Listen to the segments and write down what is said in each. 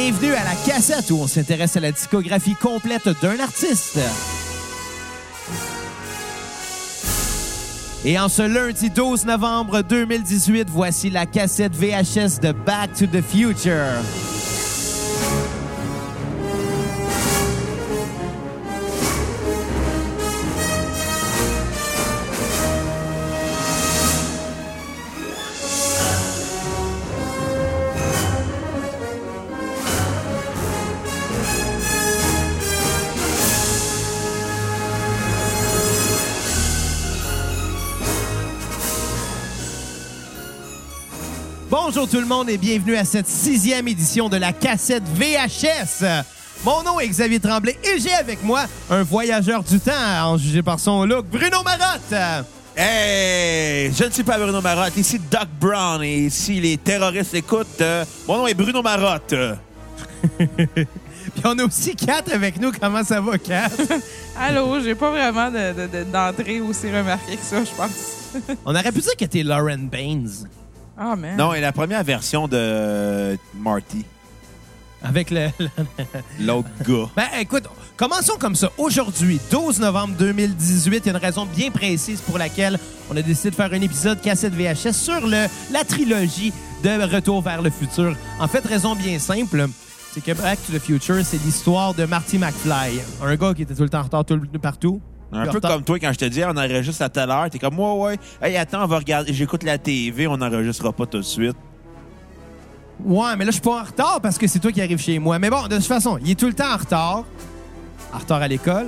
Bienvenue à la cassette où on s'intéresse à la discographie complète d'un artiste. Et en ce lundi 12 novembre 2018, voici la cassette VHS de Back to the Future. Bonjour tout le monde et bienvenue à cette sixième édition de la cassette VHS. Mon nom est Xavier Tremblay et j'ai avec moi un voyageur du temps, en jugé par son look, Bruno Marotte. Hey! Je ne suis pas Bruno Marotte, ici Doc Brown et si les terroristes écoutent, euh, mon nom est Bruno Marotte. Puis on a aussi Kat avec nous. Comment ça va, Kat? Allô, j'ai pas vraiment de- de- de- d'entrée aussi remarquée que ça, je pense. on aurait pu dire que t'es Lauren Baines. Ah, man. Non, et la première version de Marty, Avec le... le- l'autre gars. Ben, écoute, commençons comme ça. Aujourd'hui, 12 novembre 2018, il y a une raison bien précise pour laquelle on a décidé de faire un épisode cassette VHS sur le, la trilogie de Retour vers le futur. En fait, raison bien simple, c'est que Back to the Future, c'est l'histoire de Marty McFly, un gars qui était tout le temps en retard tout le- partout. Un Puis peu comme toi quand je te dis on enregistre à telle heure, t'es comme ouais ouais. Hey attends, on va regarder, j'écoute la TV, on n'enregistrera pas tout de suite. Ouais, mais là, je suis pas en retard parce que c'est toi qui arrives chez moi. Mais bon, de toute façon, il est tout le temps en retard. En retard à l'école,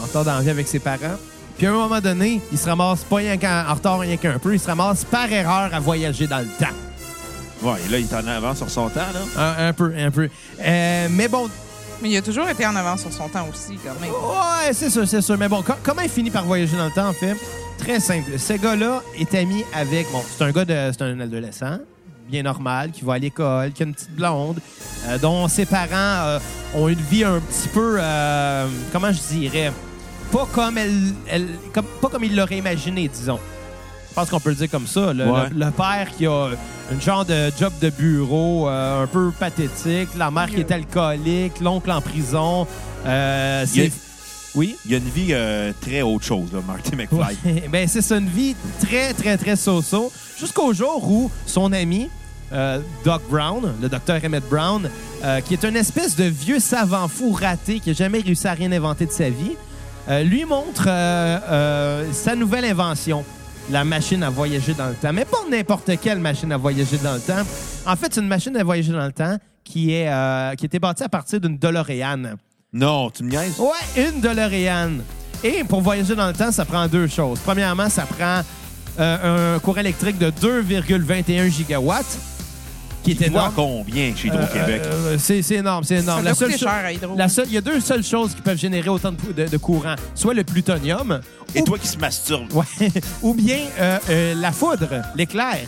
en retard dans la vie avec ses parents. Puis à un moment donné, il se ramasse pas rien qu'en retard rien qu'un peu, il se ramasse par erreur à voyager dans le temps. Ouais, et là il est en avant sur son temps là. Un, un peu, un peu. Euh, mais bon, Mais il a toujours été en avance sur son temps aussi, quand même. ouais, c'est sûr, c'est sûr. Mais bon, co- comment il finit par voyager dans le temps, en fait? Très simple. Ce gars-là est ami avec... Bon, c'est un gars de... C'est un adolescent, bien normal, qui va à l'école, qui a une petite blonde, euh, dont ses parents euh, ont une vie un petit peu... euh, comment je dirais? Pas comme elle... pas comme il l'aurait imaginé, disons. Je pense qu'on peut le dire comme ça. Le, Ouais. le- le père qui a une genre de job de bureau euh, un peu pathétique, la mère qui est alcoolique, l'oncle en prison. Euh, Il y a- c'est- Oui? Il y a une vie euh, très autre chose là, Marty McFly. Ouais. ben, c'est ça, une vie très, très, très so-so. Jusqu'au jour où son ami, euh, Doc Brown, le docteur Emmett Brown, euh, qui est une espèce de vieux savant fou raté qui n'a jamais réussi à rien inventer de sa vie, euh, lui montre euh, euh, sa nouvelle invention, la machine à voyager dans le temps. Mais pas n'importe quelle machine à voyager dans le temps. En fait, c'est une machine à voyager dans le temps qui, est, euh, qui a été bâtie à partir d'une DeLorean. Non, tu me niaises? Ouais, une DeLorean. Et pour voyager dans le temps, ça prend deux choses. Premièrement, ça prend euh, un courant électrique de 2,21 gigawatts, qui est énorme. combien chez Hydro-Québec? Euh, euh, c'est c'est énorme, c'est énorme. Ça La doit seule coûter cho- cher à Hydro. la seule- Il y a deux seules choses qui peuvent générer autant de, de- de courant. Soit le plutonium, Et ou, toi qui se masturbe. ouais, ou bien euh, euh, la foudre, l'éclair.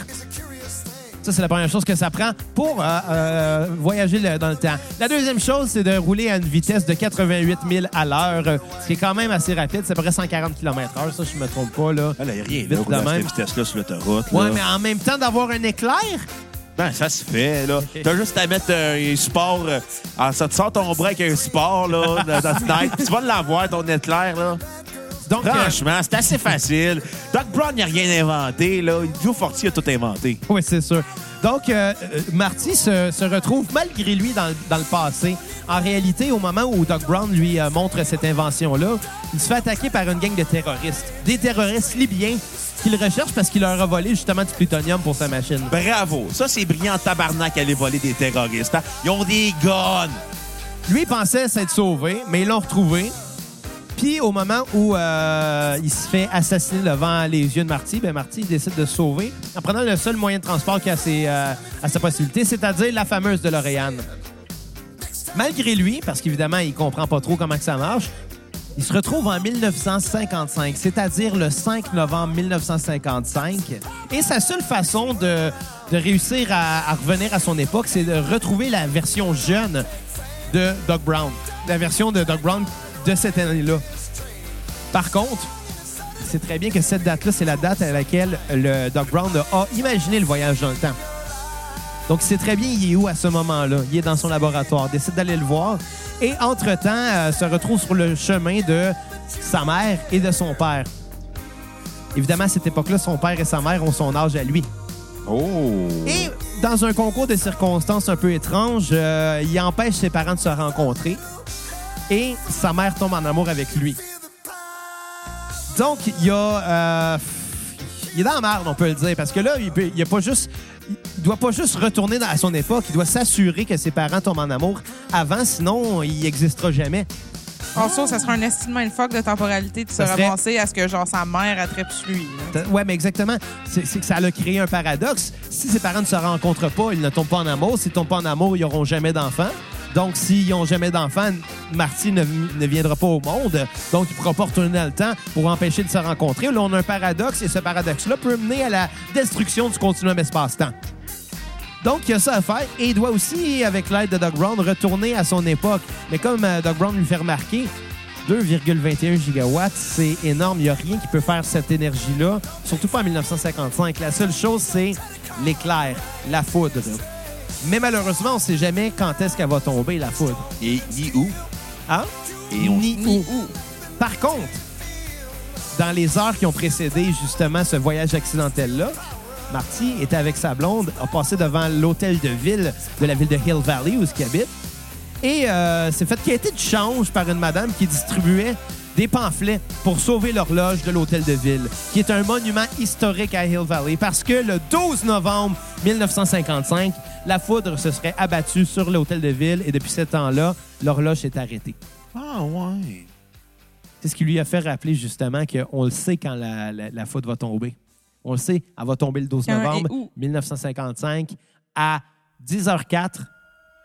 Ça, c'est la première chose que ça prend pour euh, euh, voyager le- dans le temps. La deuxième chose, c'est de rouler à une vitesse de 88 000 à l'heure, euh, ce qui est quand même assez rapide. C'est à peu près 140 km/h, ça, je me trompe pas. Là. Ah, là, y a rien Vite là, de pour à même. cette vitesse-là sur l'autoroute. Ouais, là. mais en même temps, d'avoir un éclair, Ben, ça se fait, là. T'as juste à mettre euh, un support. euh, en ça te sort ton bras avec un support, là, dans ta fenêtre. Tu vas l'avoir, ton éclair, là. donc, euh, Franchement, c'est assez facile. Doc Brown n'a rien inventé, là. Joe Fortier a tout inventé. Oui, c'est sûr. Donc, euh, euh, Marty se, se retrouve malgré lui dans, le- dans le passé. En réalité, au moment où Doc Brown lui euh, montre cette invention-là, il se fait attaquer par une gang de terroristes. Des terroristes libyens qu'il recherche parce qu'il leur a volé justement du plutonium pour sa machine. Bravo. Ça, c'est brillant tabarnak aller voler des terroristes. hein. Ils ont des guns. Lui il pensait s'être sauvé, mais ils l'ont retrouvé. Puis au moment où euh, il se fait assassiner devant les yeux de Marty, ben Marty décide de sauver en prenant le seul moyen de transport qu'il a ses, euh, à sa possibilité, c'est-à-dire la fameuse DeLorean. Malgré lui, parce qu'évidemment il comprend pas trop comment que ça marche, il se retrouve en 1955, c'est-à-dire le 5 novembre 1955. Et sa seule façon de, de réussir à, à revenir à son époque, c'est de retrouver la version jeune de Doc Brown. La version de Doc Brown de cette année-là. Par contre, c'est très bien que cette date-là, c'est la date à laquelle le Doc Brown a imaginé le voyage dans le temps. Donc, il sait très bien il est où à ce moment-là? Il est dans son laboratoire, décide d'aller le voir. Et entre-temps, euh, se retrouve sur le chemin de sa mère et de son père. Évidemment, à cette époque-là, son père et sa mère ont son âge à lui. Oh! Et dans un concours de circonstances un peu étrange, euh, il empêche ses parents de se rencontrer. Et sa mère tombe en amour avec lui. Donc, il y a. euh, il est dans la merde, on peut le dire, parce que là, il, peut- il a pas juste. Il doit pas juste retourner à son époque, il doit s'assurer que ses parents tombent en amour avant, sinon il n'existera jamais. En soi, ça serait un une fuck de temporalité de se serait- ramasser à ce que genre sa mère attrape sur lui. là. Ouais, mais exactement. C'est c'est que ça a créé un paradoxe. Si ses parents ne se rencontrent pas, ils ne tombent pas en amour. S'ils ne tombent pas en amour, ils n'auront jamais d'enfants. Donc, s'ils n'ont jamais d'enfants, Marty ne, viendra pas au monde. Donc, il pourra pas retourner dans le temps pour empêcher de se rencontrer. Là, on a un paradoxe et ce paradoxe-là peut mener à la destruction du continuum espace-temps. Donc, il y a ça à faire et il doit aussi, avec l'aide de Doug Brown, retourner à son époque. Mais comme euh, Doug Brown lui fait remarquer, 2,21 gigawatts, c'est énorme. Il n'y a rien qui peut faire cette énergie-là, surtout pas en 1955. La seule chose, c'est l'éclair, la foudre. Mais malheureusement, on ne sait jamais quand est-ce qu'elle va tomber, la foudre. Et ni où? Hein? Et on- Ni où. Par contre, dans les heures qui ont précédé justement ce voyage accidentel-là, Marty était avec sa blonde, a passé devant l'hôtel de ville de la ville de Hill Valley où il habite, et euh, s'est fait quitter de change par une madame qui distribuait des pamphlets pour sauver l'horloge de l'hôtel de ville, qui est un monument historique à Hill Valley, parce que le 12 novembre 1955, la foudre se serait abattue sur l'hôtel de ville, et depuis ce temps-là, l'horloge est arrêtée. Ah, ouais. C'est ce qui lui a fait rappeler justement qu'on le sait quand la, la, la foudre va tomber. On le sait, elle va tomber le 12 Quand et novembre où? 1955 à 10h04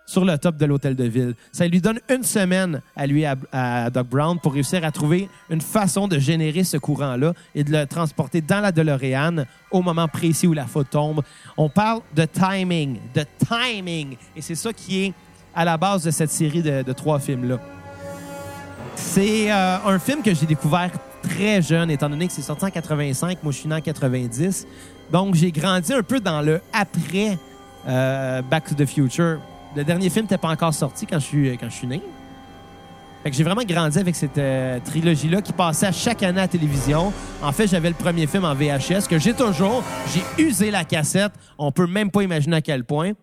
sur le top de l'hôtel de ville. Ça lui donne une semaine à lui, à, à Doc Brown, pour réussir à trouver une façon de générer ce courant-là et de le transporter dans la DeLorean au moment précis où la foudre tombe. On parle de timing, de timing. Et c'est ça qui est à la base de cette série de, de trois films-là. C'est euh, un film que j'ai découvert très jeune, étant donné que c'est sorti en 85. Moi, je suis né en 90. Donc, j'ai grandi un peu dans le après euh, Back to the Future. Le dernier film n'était pas encore sorti quand je suis, quand je suis né. Fait que j'ai vraiment grandi avec cette euh, trilogie-là qui passait à chaque année à la télévision. En fait, j'avais le premier film en VHS que j'ai toujours. J'ai usé la cassette. On peut même pas imaginer à quel point.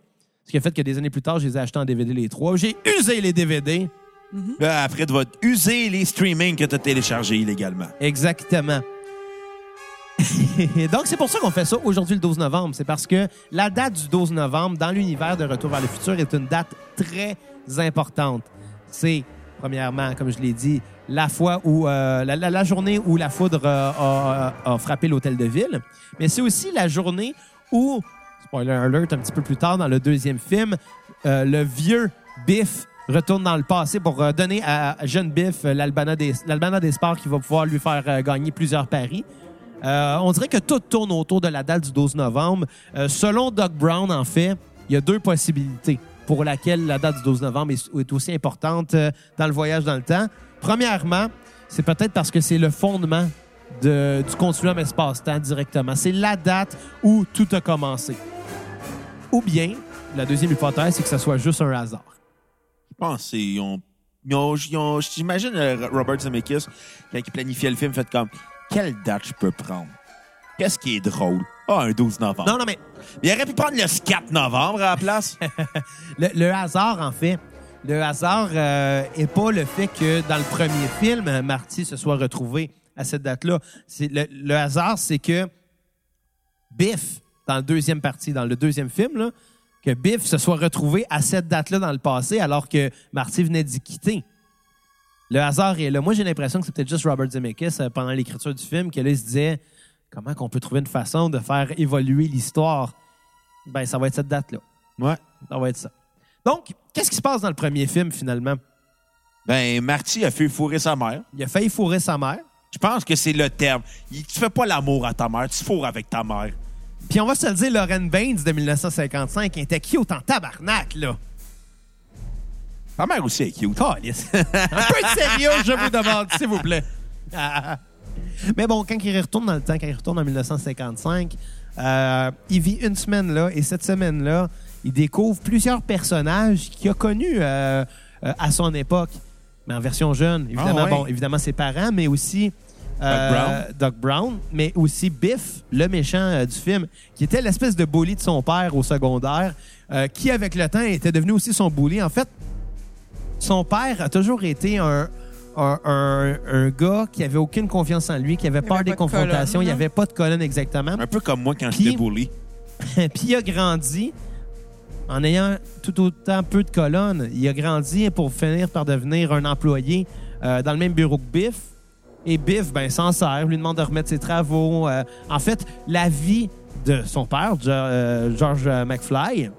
Ce qui a fait que des années plus tard, je les ai achetés en DVD les trois. J'ai usé les DVD. Là, après, tu vas user les streamings que tu as téléchargés illégalement. Exactement. Donc, c'est pour ça qu'on fait ça aujourd'hui, le 12 novembre. C'est parce que la date du 12 novembre, dans l'univers de Retour vers le futur, est une date très importante. C'est, premièrement, comme je l'ai dit, la fois où euh, la, journée où la foudre euh, a, frappé l'hôtel de ville, mais c'est aussi la journée où, spoiler alert, un petit peu plus tard dans le deuxième film, euh, le vieux Biff retourne dans le passé pour donner à jeune Biff l'Albana des, des sports qui va pouvoir lui faire gagner plusieurs paris. Euh, on dirait que tout tourne autour de la date du 12 novembre. Euh, selon Doug Brown, en fait, il y a deux possibilités pour laquelle la date du 12 novembre est, aussi importante euh, dans le voyage dans le temps. Premièrement, c'est peut-être parce que c'est le fondement de- du continuum espace-temps directement. C'est la date où tout a commencé. Ou bien, la deuxième hypothèse, c'est que ce soit juste un hasard. Je pense qu'ils ont. J'imagine Robert Zemeckis, quand il planifiait le film, fait comme quelle date je peux prendre? Qu'est-ce qui est drôle? Ah, un 12 novembre. Non, non, mais Il aurait pu prendre le 4 novembre à la place. Le, le hasard, en fait, le hasard euh, est pas le fait que dans le premier film, euh, Marty se soit retrouvé à cette date-là. Le, le hasard, c'est que Biff, dans la deuxième partie, dans le deuxième film, là, que Biff se soit retrouvé à cette date-là dans le passé, alors que Marty venait d'y quitter. Le hasard est là. Moi, j'ai l'impression que c'est peut-être juste Robert Zemeckis, euh, pendant l'écriture du film, que là, il se disait comment qu'on peut trouver une façon de faire évoluer l'histoire? Ben, ça va être cette date-là. ouais. Ça va être ça. Donc, qu'est-ce qui se passe dans le premier film, finalement? Ben, Marty a fait fourrer sa mère. Il a failli fourrer sa mère. Je pense que c'est le terme. Il- Tu fais pas l'amour à ta mère, tu fourres avec ta mère. Puis on va se le dire, Lauren Baines de 1955 était cute en tabarnak, là. Ta mère aussi est cute. Calice. Un peu de sérieux, je vous demande, s'il vous plaît. Mais bon, quand il retourne dans le temps, quand il retourne en 1955, euh, il vit une semaine là, et cette semaine-là, il découvre plusieurs personnages qu'il a connus euh, euh, à son époque, mais en version jeune. Évidemment, Ah ouais. bon, évidemment ses parents, mais aussi euh, Doc Brown, mais aussi Biff, le méchant euh, du film, qui était l'espèce de bully de son père au secondaire, euh, qui avec le temps était devenu aussi son bully. En fait, son père a toujours été un, un, un- un gars qui avait aucune confiance en lui, qui avait peur avait des pas de colonne, confrontations, il n'y hein? avait pas de colonne exactement. Un peu comme moi quand j'étais bully. Puis il a grandi en ayant tout autant peu de colonnes. Il a grandi pour finir par devenir un employé euh, dans le même bureau que Biff. Et Biff, ben, s'en sert, lui demande de remettre ses travaux. Euh, en fait, la vie de son père, euh, George McFly,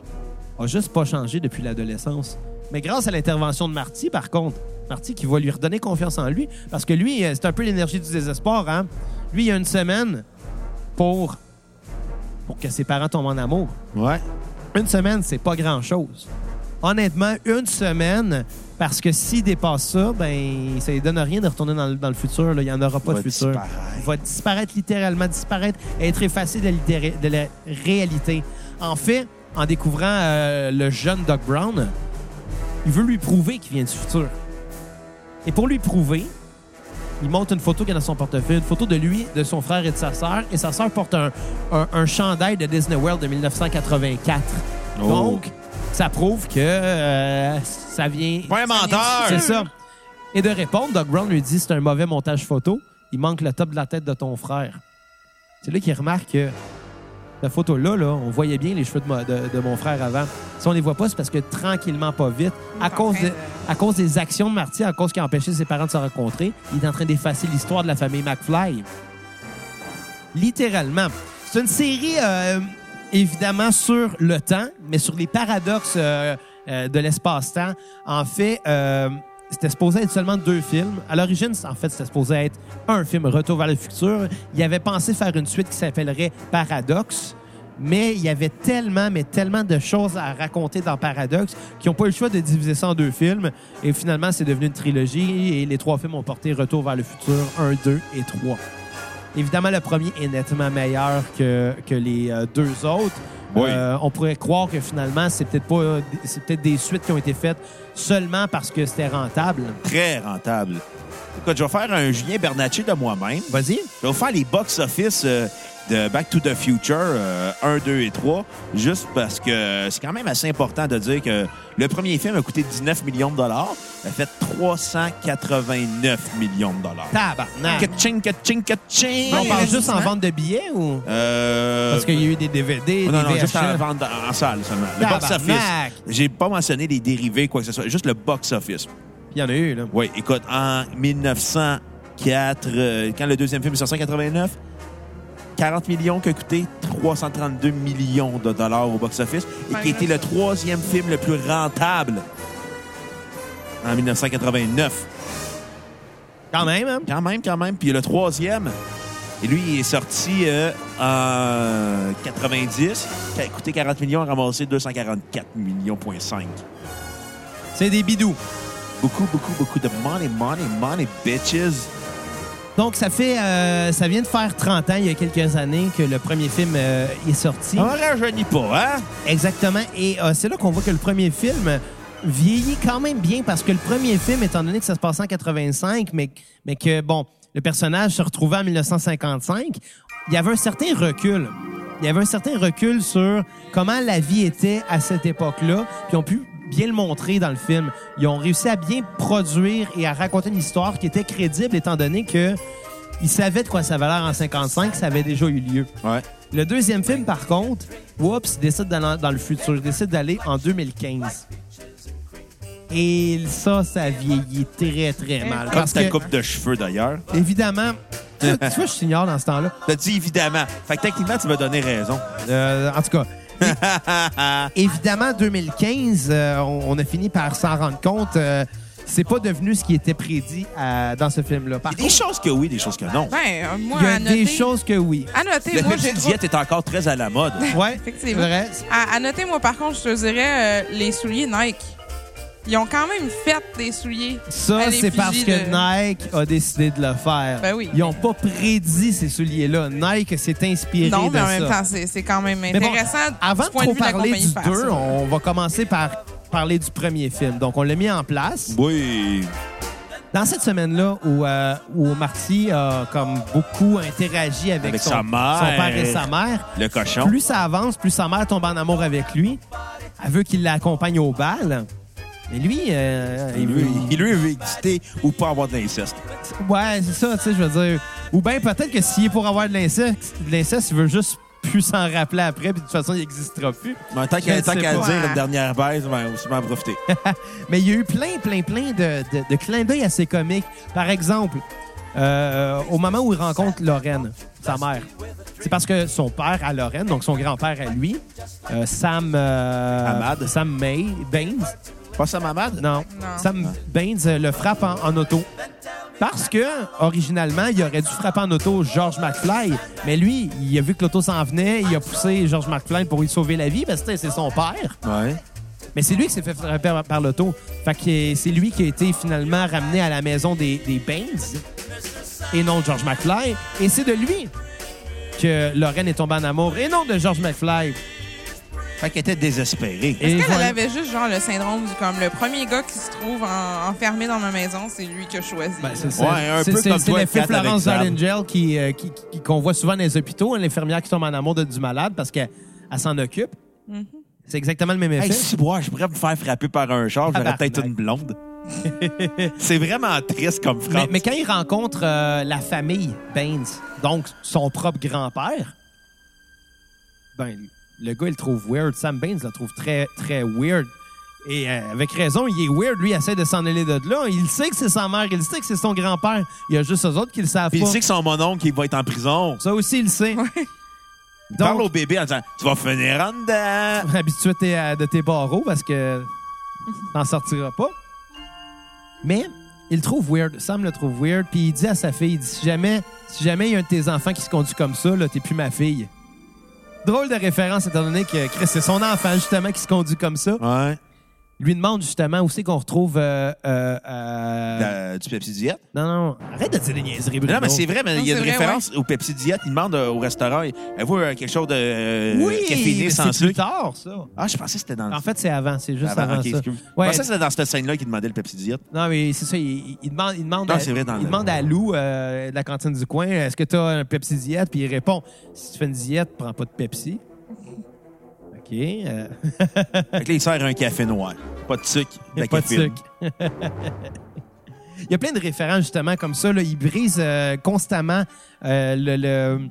a juste pas changé depuis l'adolescence. Mais grâce à l'intervention de Marty, par contre, Marty qui va lui redonner confiance en lui, parce que lui, euh, c'est un peu l'énergie du désespoir. Hein? Lui, il a une semaine pour, pour que ses parents tombent en amour. Ouais. Une semaine, c'est pas grand-chose. Honnêtement, une semaine, parce que s'il dépasse ça, ben ça ne donne rien de retourner dans, le- dans le futur. là. Il n'y en aura pas de futur. disparaître. Il va disparaître littéralement, disparaître et être effacé de la, littéra- de la réalité. En fait, en découvrant euh, le jeune Doc Brown, il veut lui prouver qu'il vient du futur. Et pour lui prouver, il montre une photo qu'il a dans son portefeuille, une photo de lui, de son frère et de sa sœur. Et sa sœur porte un, un- un chandail de Disney World de 1984. Oh. Donc, ça prouve que euh, ça vient. Pas un menteur! C'est ça. Et de répondre, Doc Brown lui dit c'est un mauvais montage photo. Il manque le top de la tête de ton frère. C'est là qu'il remarque que la photo-là, là, on voyait bien les cheveux de, mo- de- de mon frère avant. Si on les voit pas, c'est parce que tranquillement, pas vite, à cause, train de- de- à cause des actions de Marty, à cause qu'il a empêché ses parents de se rencontrer, il est en train d'effacer l'histoire de la famille McFly. Littéralement. C'est une série, euh, évidemment, sur le temps, mais sur les paradoxes euh, euh, de l'espace-temps. En fait, c'était supposé être seulement deux films. À l'origine, en fait, c'était supposé être un film, Retour vers le futur. Il avait pensé faire une suite qui s'appellerait Paradoxe. Mais il y avait tellement, mais tellement de choses à raconter dans Paradoxe qu'ils n'ont pas eu le choix de diviser ça en deux films. Et finalement, c'est devenu une trilogie et les trois films ont porté Retour vers le futur 1, 2 et 3. Évidemment, le premier est nettement meilleur que, que les euh, deux autres. Oui. Euh, on pourrait croire que finalement, c'est peut-être pas, c'est peut-être des suites qui ont été faites seulement parce que c'était rentable. Très rentable. Écoute, je vais faire un Julien Bernatchez de moi-même. Vas-y. Je vais faire les box-office euh, de Back to the Future euh, 1, 2 et 3, juste parce que c'est quand même assez important de dire que le premier film a coûté 19 millions de dollars, a fait 389 millions de dollars. Tabarnak. Ka-ching, ka-ching, ka-ching! On parle juste en vente de billets ou? Euh, Parce qu'il y a eu des DVD, non, des non, juste en vente en, en salle seulement. Le box-office. J'ai pas mentionné les dérivés, quoi que ce soit. Juste le box-office. Il y en a eu, là. Oui, écoute, en 1904, euh, quand le deuxième film est sorti en 89, 40 millions qui a coûté 332 millions de dollars au box-office et qui a été le troisième film le plus rentable en 1989. Quand même, hein? Quand même, quand même. Puis le troisième, et lui, il est sorti euh, en 90, qui a coûté 40 millions, a ramassé 244 millions, point 5. C'est des bidous. Beaucoup, beaucoup, beaucoup de money, money, money, bitches. Donc, ça fait... euh, ça vient de faire 30 ans, il y a quelques années, que le premier film euh, est sorti. Ça ne rajeunit pas, hein? Exactement. Et euh, c'est là qu'on voit que le premier film vieillit quand même bien parce que le premier film, étant donné que ça se passait en 85, mais, mais que, bon, le personnage se retrouvait en 1955, il y avait un certain recul. Il y avait un certain recul sur comment la vie était à cette époque-là, puis ont pu bien le montrer dans le film. Ils ont réussi à bien produire et à raconter une histoire qui était crédible étant donné que ils savaient de quoi ça avait l'air en 55, ça avait déjà eu lieu. Ouais. Le deuxième film, par contre, oups, décide d'aller dans le futur. Il décide d'aller en 2015. Et ça, ça vieillit très, très mal. Comme Parce ta que, coupe de cheveux, d'ailleurs. évidemment, tu vois, tu vois, je t'ignore dans ce temps-là. T'as dit évidemment. Fait que techniquement, tu m'as donné raison. Euh, en tout cas, évidemment, 2015, euh, on, on a fini par s'en rendre compte. euh, c'est pas devenu ce qui était prédit à- dans ce film-là. Il y a des contre, choses que oui, des choses que non. Ben, euh, moi, il y a à noter, des choses que oui. À noter, Le moi, j'ai trop... diète est encore très à la mode. Ouais, Effectivement. vrai. À, à noter, moi, par contre, je te dirais euh, les souliers Nike. Ils ont quand même fait des souliers. Ça, c'est parce que de- Nike a décidé de le faire. Ben oui. Ils n'ont pas prédit ces souliers-là. Nike s'est inspiré Non, de mais en ça. même temps, c'est c'est quand même bon, intéressant. Avant du de trop de la parler du de faire 2, ça. on va commencer par parler du premier film. Donc, on l'a mis en place. Oui. Dans cette semaine-là, où, euh, où Marty a comme beaucoup interagi avec, Avec son, sa mère. son père et sa mère, Le cochon. plus ça avance, plus sa mère tombe en amour avec lui. Elle veut qu'il l'accompagne au bal. Mais lui, euh, il veut... Il lui veut exister ou pas avoir de l'inceste. Ouais, c'est ça, tu sais, je veux dire. Ou bien peut-être que s'il est pour avoir de l'inceste, il veut juste plus s'en rappeler après, puis de toute façon, il n'existera plus. Mais tant qu'à pas. dire une dernière baise, ben, aussi m'en profiter. Mais il y a eu plein, plein, plein de, de, de clins d'œil assez comiques. Par exemple, euh, au moment où il rencontre Lorraine, sa mère, c'est parce que son père à Lorraine, donc son grand-père à lui, euh, Sam... euh, Ahmad. Sam May, Baines, Pas ça, mamade? non, Non. Sam Baines euh, le frappe en, en auto. Parce que, originalement, il aurait dû frapper en auto George McFly. Mais lui, il a vu que l'auto s'en venait, il a poussé George McFly pour lui sauver la vie, parce que c'est son père. Ouais. Mais c'est lui qui s'est fait frapper par, par l'auto. Fait que c'est lui qui a été finalement ramené à la maison des, des Baines et non de George McFly. Et c'est de lui que Lorraine est tombée en amour et non de George McFly. Fait qu'elle était désespérée. Et Est-ce qu'elle voilà. avait juste genre le syndrome du comme le premier gars qui se trouve en- enfermé dans ma maison, c'est lui que je choisis. Ben, c'est Ouais, un c'est- peu c'est- comme c'est toi, l'effet Florence qui, euh, qui- qui- qu'on voit souvent dans les hôpitaux, hein, l'infirmière qui tombe en amour de, du malade parce qu'elle elle s'en occupe. Mhm. C'est exactement le même effet. Hey, si moi, je pourrais me faire frapper par un char, j'aurais Tabarnak. peut-être une blonde. c'est vraiment triste comme mais, phrase. mais quand il rencontre euh, la famille Baines, donc son propre grand-père, ben, le gars, il le trouve weird. Sam Baines le trouve très, très weird. Et euh, avec raison, il est weird. Lui, il essaie de s'en aller de là. Il sait que c'est sa mère, il sait que c'est son grand-père. Il y a juste eux autres qui le savent Puis il sait que son mononcle, il va être en prison. Ça aussi, il le sait. Il parle au bébé en disant Tu vas finir en dedans. habitué de tes, de tes barreaux parce que t'en sortiras pas. Mais il le trouve weird. Sam le trouve weird. Puis il dit à sa fille, il dit, si jamais, si jamais il y a un de tes enfants qui se conduit comme ça, là, t'es plus ma fille. Drôle de référence étant donné que c'est son enfant justement qui se conduit comme ça. Ouais. Il lui demande justement où c'est qu'on retrouve... euh, euh, euh, du Pepsi Diet? Non, non, arrête de dire des niaiseries, Bruno. Non, mais c'est vrai, mais il y a une vrai, référence au Pepsi Diet. Il demande euh, au restaurant, elle voit euh, quelque chose de euh, Oui, caféiné sans c'est plus sucre. tard, ça. Ah, je pensais que c'était dans le En fait, c'est avant. C'est juste Avant, ça. Ouais. Je pensais que c'était dans cette scène-là qu'il demandait le Pepsi Diet. Non, mais c'est ça. Il, il demande, il demande, Non, à, c'est vrai, dans il le- demande à Lou euh, de la cantine du coin est-ce que tu as un Pepsi diète Puis il répond si tu fais une diète, prends pas de Pepsi. Euh, Fait que là, il sert un café noir. Pas de sucre, de la pas de sucre. il y a plein de références justement comme ça. Là. Il brise euh, constamment euh, le, le-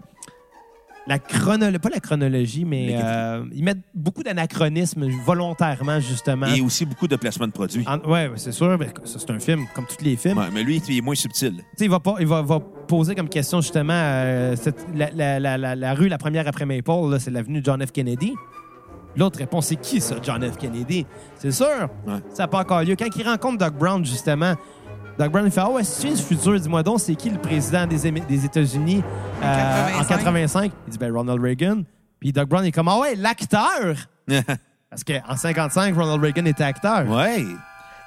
la chronologie, pas la chronologie, mais euh, ils mettent beaucoup d'anachronismes volontairement justement. Et aussi beaucoup de placements de produits. Ouais, c'est sûr. c'est un film comme tous les films. Ouais, mais lui, il est moins subtil. Il va, pas, il va, va poser comme question justement euh, cette- la, la- la- la- la rue, la première après Maple, c'est l'avenue John F. Kennedy. L'autre réponse, c'est qui ça, John F. Kennedy? C'est sûr, Ouais. ça n'a pas encore lieu. Quand il rencontre Doc Brown, justement, Doc Brown, il fait Ah ouais, si tu viens du futur, dis-moi donc, c'est qui le président des, États-Unis euh, en 85? 85? Il dit Ben, Ronald Reagan. Puis Doc Brown est comme Ah ouais, l'acteur! Parce qu'en 55, Ronald Reagan était acteur. ouais.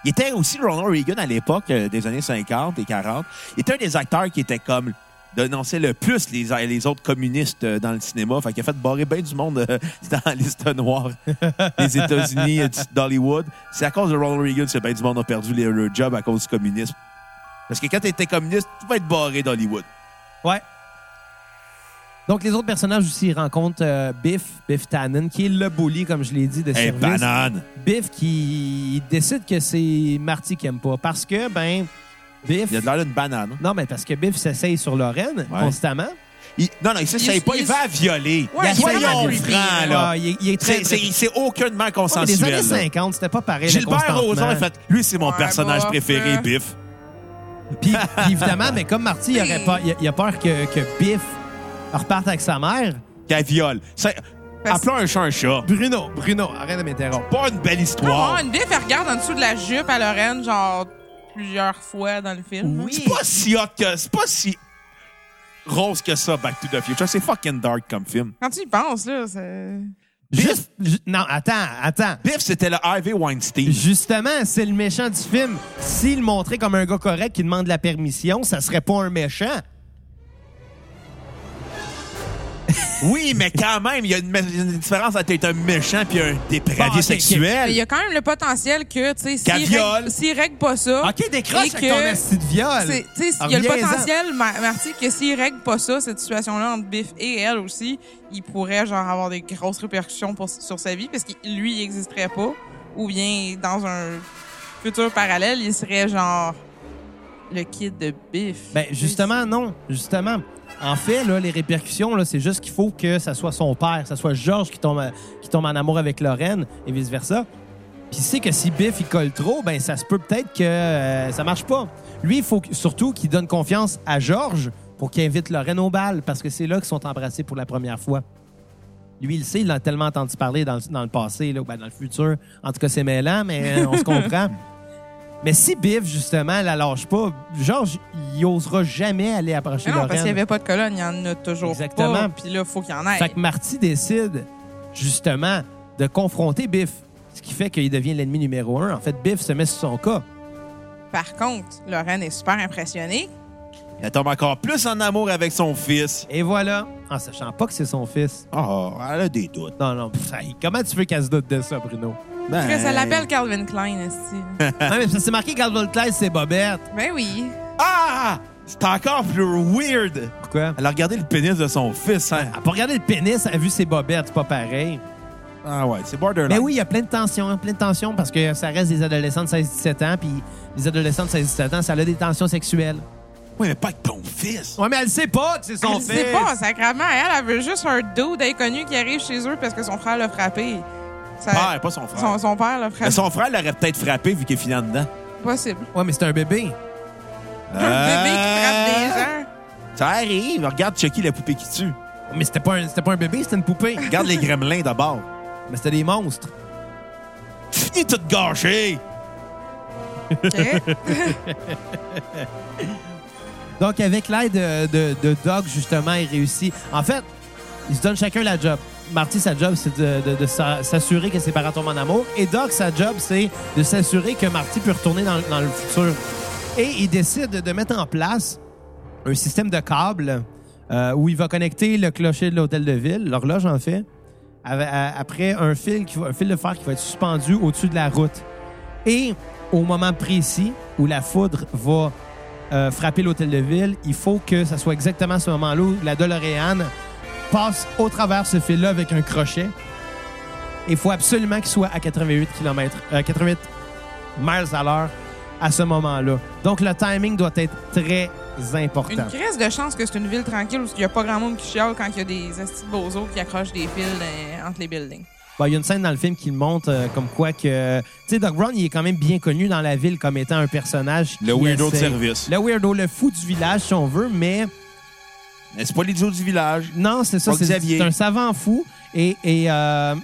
Il était aussi Ronald Reagan à l'époque euh, des années 50 et 40. Il était un des acteurs qui était comme dénonçait le plus les, les autres communistes euh, dans le cinéma. Fait qu'il a fait barrer bien du monde euh, dans la liste noire des États-Unis, euh, d'Hollywood. C'est à cause de Ronald Reagan que bien du monde a perdu les- leur job à cause du communisme. Parce que quand tu étais communiste, tu vas être barré d'Hollywood. Ouais. Donc, les autres personnages aussi rencontrent euh, Biff, Biff Tannen, qui est le bully, comme je l'ai dit, de Hey, service. banane! Biff qui décide que c'est Marty qui aime pas. Parce que, ben, Biff... Il a de l'air d'une banane. hein. Non, mais parce que Biff s'essaye sur Lorraine Ouais. constamment. Il- non, non, il s'essaye Il- pas, il, il- va à violer. Ouais, il Soyons francs, là. Ah, il, est- il est très... C'est- C'est c'est aucunement Ouais, mais consensuel. les années là. 50, c'était pas pareil. le Gilbert consentement. Rozon a fait lui c'est mon Ouais, personnage préféré euh. Biff. Puis, puis évidemment, mais comme Marty, il, aurait pas, il, il a peur que, que Biff reparte avec sa mère. Qu'elle viole. C'est- Parce- Appelons un chat un chat. Bruno, Bruno, arrête de m'interrompre. Pas une belle Non, histoire. une biff, elle regarde en dessous de la jupe à Lorraine, genre plusieurs fois dans le film. Oui. C'est pas si hot que c'est pas si rose que ça Back to the Future. C'est fucking dark comme film. Quand tu y penses, là, c'est. Juste, ju- non, attends, attends. Biff, c'était le Harvey Weinstein. Justement, c'est le méchant du film. S'il le montrait comme un gars correct qui demande la permission, ça serait pas un méchant. Oui, mais quand même, il y a une, une différence entre être un méchant et un dépravé Bon, sexuel. Il y a quand même le potentiel que, tu sais, s'il s'il règle pas ça. OK, décroche avec ton esti de viol. tu sais, il y a le potentiel, Ma- Marty, que s'il règle pas ça, cette situation-là entre Biff et elle aussi, il pourrait genre avoir des grosses répercussions pour- sur sa vie parce que lui, il existerait pas. Ou bien, dans un futur parallèle, il serait genre le kid de Biff. Ben, justement, non. Justement. En fait, les répercussions, c'est juste qu'il faut que ça soit son père, que ça soit Georges qui tombe, en amour avec Lorraine et vice-versa. Puis sait que si Biff, il colle trop, ben ça se peut peut-être que euh, ça marche pas. Lui, il faut surtout qu'il donne confiance à Georges pour qu'il invite Lorraine au bal, parce que c'est là qu'ils sont embrassés pour la première fois. Lui, il sait, il l'a tellement entendu parler dans le, passé, là, ben, dans le futur. En tout cas, c'est mêlant, mais euh, on se comprend. Mais si Biff, justement, la lâche pas, Georges, il osera jamais aller approcher Mais non, Lorraine. parce qu'il n'y avait pas de colonne, il y en a toujours Exactement. pas. Puis là, il faut qu'il y en ait. Fait que Marty décide, justement, de confronter Biff. Ce qui fait qu'il devient l'ennemi numéro un. En fait, Biff se met sur son cas. Par contre, Lorraine est super impressionnée. Elle tombe encore plus en amour avec son fils. Et voilà, en sachant pas que c'est son fils. Oh, elle a des doutes. Non, non, pff, hey, comment tu veux qu'elle se doute de ça, Bruno? Ben, Parce que ça l'appelle Calvin Klein, esti. non, mais c'est marqué Calvin Klein, c'est Bobette. ben oui. Ah! C'est encore plus weird. Pourquoi? Elle a regardé le pénis de son fils. Hein? Elle a pas regardé le pénis, elle a vu ses bobettes, c'est pas pareil. Ah ouais, c'est borderline. Mais oui, il y a plein de tensions, hein, plein de tensions parce que ça reste des adolescents de 16-17 ans, puis les adolescents de 16-17 ans, ça a des tensions sexuelles. Oui, mais pas avec ton fils. Ouais, mais elle sait pas que c'est son elle fils. sait pas, sacrément. Elle, elle veut juste un dude inconnu qui arrive chez eux parce que son frère l'a frappé. Ça- Père, pas son frère. son, son père l'a Mais son frère l'aurait peut-être frappé vu qu'il est fini en dedans. Possible. Ouais, mais c'est un bébé. Un bébé qui frappe des gens. Ça arrive. Regarde Chucky, la poupée qui tue. Mais c'était pas, un, c'était pas un bébé, c'était une poupée. Regarde les gremlins d'abord. Mais c'était des monstres. Fini tout gâché. OK? Donc, avec l'aide de, de, de Doc, justement, il réussit. En fait, ils se donnent chacun la job. Marty, sa job, c'est de, de- de s'a- s'assurer que ses parents tombent en amour. Et Doc, sa job, c'est de s'assurer que Marty peut retourner dans, le futur. Et il décide de mettre en place un système de câbles euh, où il va connecter le clocher de l'hôtel de ville, l'horloge, en fait, à- après un fil, qui va- un fil de fer qui va être suspendu au-dessus de la route. Et au moment précis où la foudre va euh, frapper l'hôtel de ville, il faut que ça soit exactement à ce moment-là où la DeLorean passe au travers ce fil-là avec un crochet. Et Il faut absolument qu'il soit à 88 km, euh, 88 miles à l'heure à ce moment-là. Donc le timing doit être très important. Une crise de chance que c'est une ville tranquille où il n'y a pas grand monde qui chiale quand il y a des estis de bozos qui accrochent des fils dans- entre les buildings. Bon, Il y a une scène dans le film qui le montre euh, comme quoi que... Tu sais, Doc Brown, il est quand même bien connu dans la ville comme étant un personnage... Le qui weirdo de essaie- service. Le weirdo, le fou du village, si on veut, mais Mais c'est pas l'idiot du village? Non, c'est ça. C'est un savant fou. Et, et euh,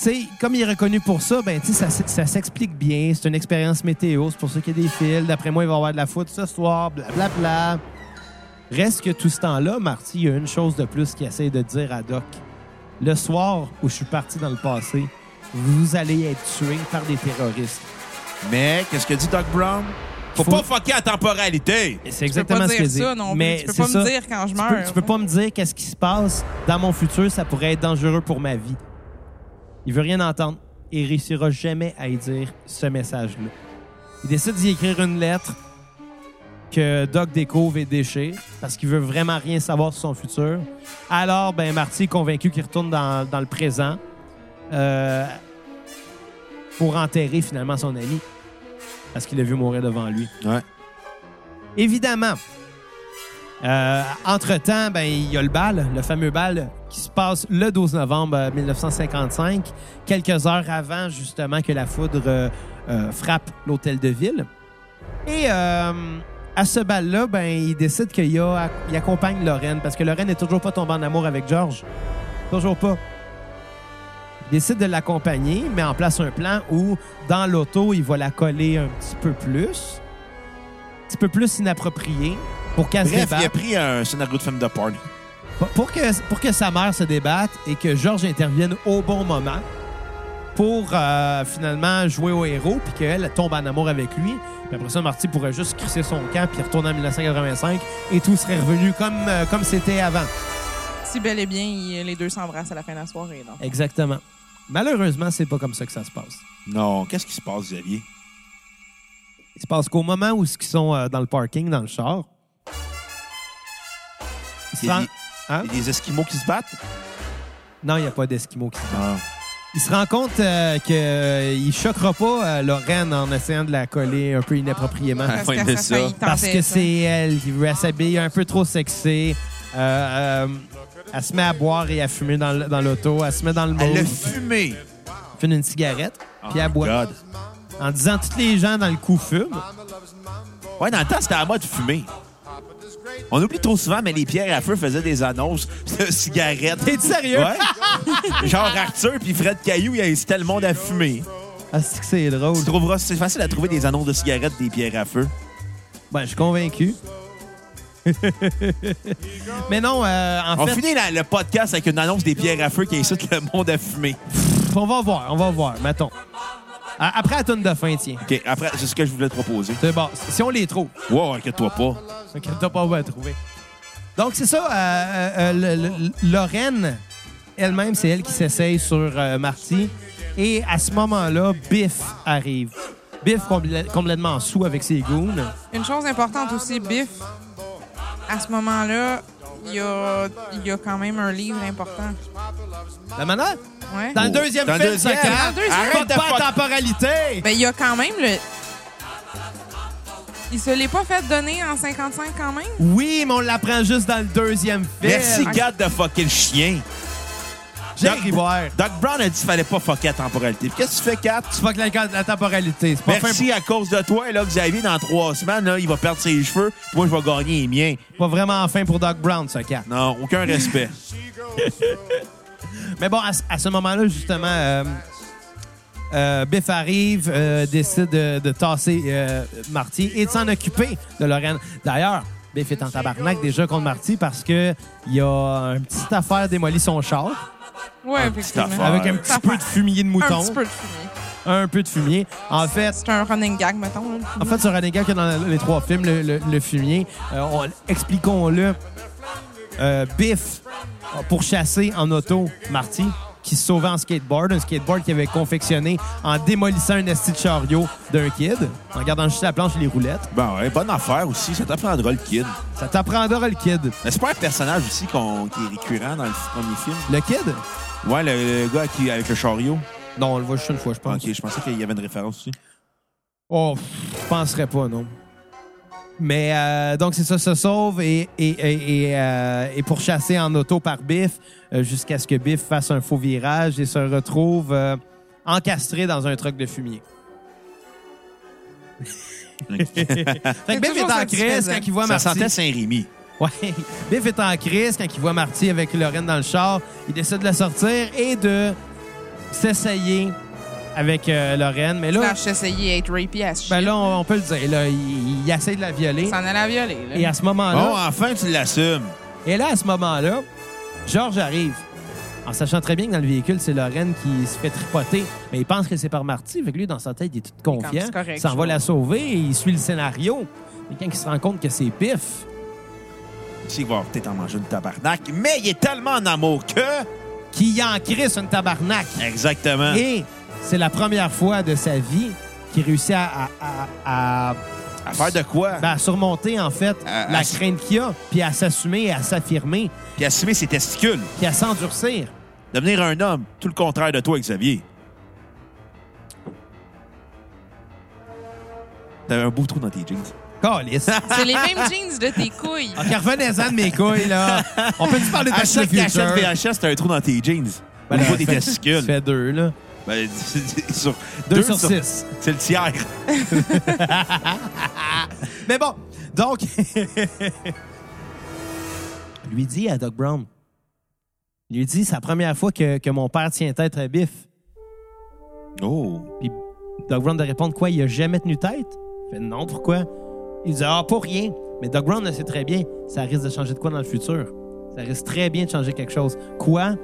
tu sais, comme il est reconnu pour ça, ben, tu sais, ça, ça s'explique bien. C'est une expérience météo. C'est pour ça qu'il y a des fils. D'après moi, il va y avoir de la foudre ce soir. Blablabla. Bla, bla. Reste que tout ce temps-là, Marty, il y a une chose de plus qu'il essaie de dire à Doc. Le soir où je suis parti dans le passé, vous allez être tué par des terroristes. Mais qu'est-ce que dit Doc Brown? Faut, Faut- pas fucker la temporalité. C'est Tu peux exactement pas ce dire qu'il dit. ça non plus. Mais Tu peux pas ça. me dire quand je Tu meurs. peux, tu peux pas me dire qu'est-ce qui se passe dans mon futur, ça pourrait être dangereux pour ma vie. Il veut rien entendre et il réussira jamais à y dire ce message-là. Il décide d'y écrire une lettre que Doc découvre et déchire parce qu'il veut vraiment rien savoir sur son futur. Alors, ben Marty est convaincu qu'il retourne dans, dans le présent euh, pour enterrer finalement son ami parce qu'il l'a vu mourir devant lui. Ouais. Évidemment. Euh, entre-temps, ben, il y a le bal, le fameux bal qui se passe le 12 novembre euh, 1955, quelques heures avant justement que la foudre euh, euh, frappe l'hôtel de ville. Et euh, à ce bal-là, ben, il décide qu'il a- il accompagne Lorraine parce que Lorraine n'est toujours pas tombée en amour avec George. Toujours pas. Il décide de l'accompagner, met en place un plan où, dans l'auto, il va la coller un petit peu plus, un petit peu plus inapproprié pour qu'elle se il a pris un scénario de film de party. Pour- que, pour que sa mère se débatte et que George intervienne au bon moment pour euh, finalement jouer au héros puis qu'elle tombe en amour avec lui. Puis après ça, Marty pourrait juste crisser son camp puis retourner en 1985 et tout serait revenu comme euh, comme c'était avant. Si bel et bien, les deux s'embrassent à la fin de la soirée. donc. Exactement. Malheureusement, c'est pas comme ça que ça se passe. Non, qu'est-ce qui se passe, Xavier? Il se passe qu'au moment où ils sont euh, dans le parking, dans le char, il se Il y a rend- des- Hein? il y a des Esquimaux qui se battent? Non, il n'y a pas d'Esquimaux qui se Ah. Il se rend compte euh, qu'il ne choquera pas euh, Lorraine en essayant de la coller un peu inappropriément. Ah, Parce ça. Parce que c'est elle qui veut elle s'habille un peu trop sexy. Euh, euh, elle se met à boire et à fumer dans, l'auto. Elle se met dans le Elle mood, a fumé. fume une cigarette, puis elle Oh boit. God. En disant tous les gens dans le coup fument. Ouais, dans le temps, c'était à mode de fumer. On oublie trop souvent, mais les pierres à feu faisaient des annonces de cigarettes. T'es sérieux? Ouais. Genre Arthur puis Fred Caillou, ils incitaient le monde à fumer. Ah, c'est que c'est drôle. Tu trouveras, c'est facile à trouver des annonces de cigarettes des pierres à feu. Ben, je suis convaincu. Mais non, euh, en On fait, finit la- le podcast avec une annonce des pierres à feu qui incite le monde à fumer. on va voir, on va voir, mettons. Après la tonne de fin, tiens. OK, après, c'est ce que je voulais te proposer. C'est bon. Si on les trouve. Wow, inquiète-toi pas. T'as pas à trouver. Donc, c'est ça. euh, euh, le- le- Lorraine, elle-même, c'est elle qui s'essaye sur euh, Marty. Et à ce moment-là, Biff arrive. Biff complè- complètement sous avec ses goons. Une chose importante aussi, Biff, à ce moment-là, il y a, y a quand même un livre important. La manière? Ouais. Dans le deuxième Dans le film, deuxième. ça. Dans le deuxième. Arrête de pas temporalité! Ben, il y a quand même le. Il se l'est pas fait donner en 55 quand même? Oui, mais on l'apprend juste dans le deuxième film. Merci, Gad, de fucker le chien. Doc Brown a dit qu'il fallait pas fucker la temporalité. Puis Qu'est-ce que tu fais, Kat? Tu fuck la, la temporalité. C'est pas fin Merci à cause de toi, là, Xavier, dans trois semaines, là, il va perdre ses cheveux. puis Moi, je vais gagner les miens. Pas vraiment fin pour Doc Brown, ce cat. Non, aucun respect. Mais bon, à, ce- à ce moment-là, justement, euh, euh, Biff arrive, euh, décide de, de tasser euh, Marty et de s'en occuper de Lorraine. D'ailleurs, Biff est en tabarnak déjà contre Marty parce que il y a une petite affaire démolit son char Ouais, Un petit effectivement. affaire. avec un petit peu de fumier de Un mouton. petit peu de fumier. Un peu de fumier. En fait, C'est un running gag, mettons. là, le En fumier. fait, sur Renegade, que dans les trois films, le, le- le fumier, euh, on- expliquons-le. Euh, Biff a pourchassé en auto Marty, qui se sauvait en skateboard, un skateboard qu'il avait confectionné en démolissant un esti de chariot d'un kid, en gardant juste la planche et les roulettes. Bon, ouais, bonne affaire aussi. Ça t'apprendra le kid. Ça t'apprendra le kid. Mais c'est pas un personnage aussi qu'on- qui est récurrent dans le premier film? Le kid? Ouais, le, le gars qui, avec le chariot. Non, on le voit juste une fois, je pense. Ok, je pensais qu'il y avait une référence aussi. Oh, pff, je penserais pas, non. Mais euh, donc, c'est ça, se sauve et, et, et, et, euh, est pourchassé en auto par Biff jusqu'à ce que Biff fasse un faux virage et se retrouve euh, encastré dans un truc de fumier. fait que Biff est en crise quand il voit Ça Marty. sentait Saint-Rémy. Ouais. Biff est en crise quand il voit Marty avec Lorraine dans le char. Il décide de la sortir et de s'essayer avec euh, Lorraine. Mais là, Slash essayer d'être rapey à ce ben là, on, on peut le dire. Là, il, il essaie de la violer. S'en allait à violer. Là. Et à ce moment-là, Bon, enfin, tu l'assumes. et là, à ce moment-là, Georges arrive. En sachant très bien que dans le véhicule, c'est Lorraine qui se fait tripoter. Mais il pense que c'est par Marty. Fait que lui, dans sa tête, il est tout confiant. Il s'en va la sauver et il suit le scénario. Et quand il se rend compte que c'est sais qu'il va peut-être en manger une tabarnak, mais il est tellement en amour que. qui y en crisse une tabarnak. Exactement. Et c'est la première fois de sa vie qu'il réussit à, à- à- à- À faire de quoi? ben, à surmonter, en fait, À- la à- crainte qu'il a, puis à s'assumer, et à s'affirmer, Puis assumer ses testicules. puis à s'endurcir. Devenir un homme. Tout le contraire de toi, Xavier. T'avais un beau trou dans tes jeans. Calice. C'est les mêmes jeans de tes couilles. OK, revenez-en de mes couilles, là. On peut-tu parler de À to the chaque? VHS, t'as un trou dans tes jeans. Au Ben, niveau ça des fait- testicules. Ça fait deux, là. Ben, c'est- sur sur le tiers. Mais bon, donc... lui dit à Doc Brown, lui dit, c'est la première fois que, que mon père tient tête à Biff. Oh. Puis Doc Brown de répondre quoi, il a jamais tenu tête? Il fait non, pourquoi? Il dit ah, pour rien. Mais Doc Brown le sait très bien, ça risque de changer de quoi dans le futur? Ça risque très bien de changer quelque chose. Quoi?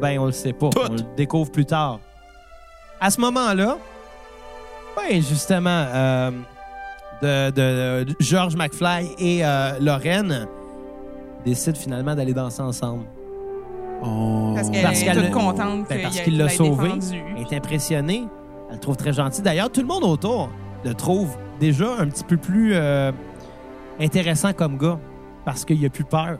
Ben, on le sait pas. Tout. On le découvre plus tard. À ce moment-là, ben, justement, euh, de, de- de George McFly et euh, Lorraine décident finalement d'aller danser ensemble. Parce qu'elle est toute contente Ben, qu'il parce qu'il l'a sauvé. défendu. Elle est impressionnée. Elle le trouve très gentil. D'ailleurs, tout le monde autour le trouve déjà un petit peu plus euh, intéressant comme gars parce qu'il a plus peur.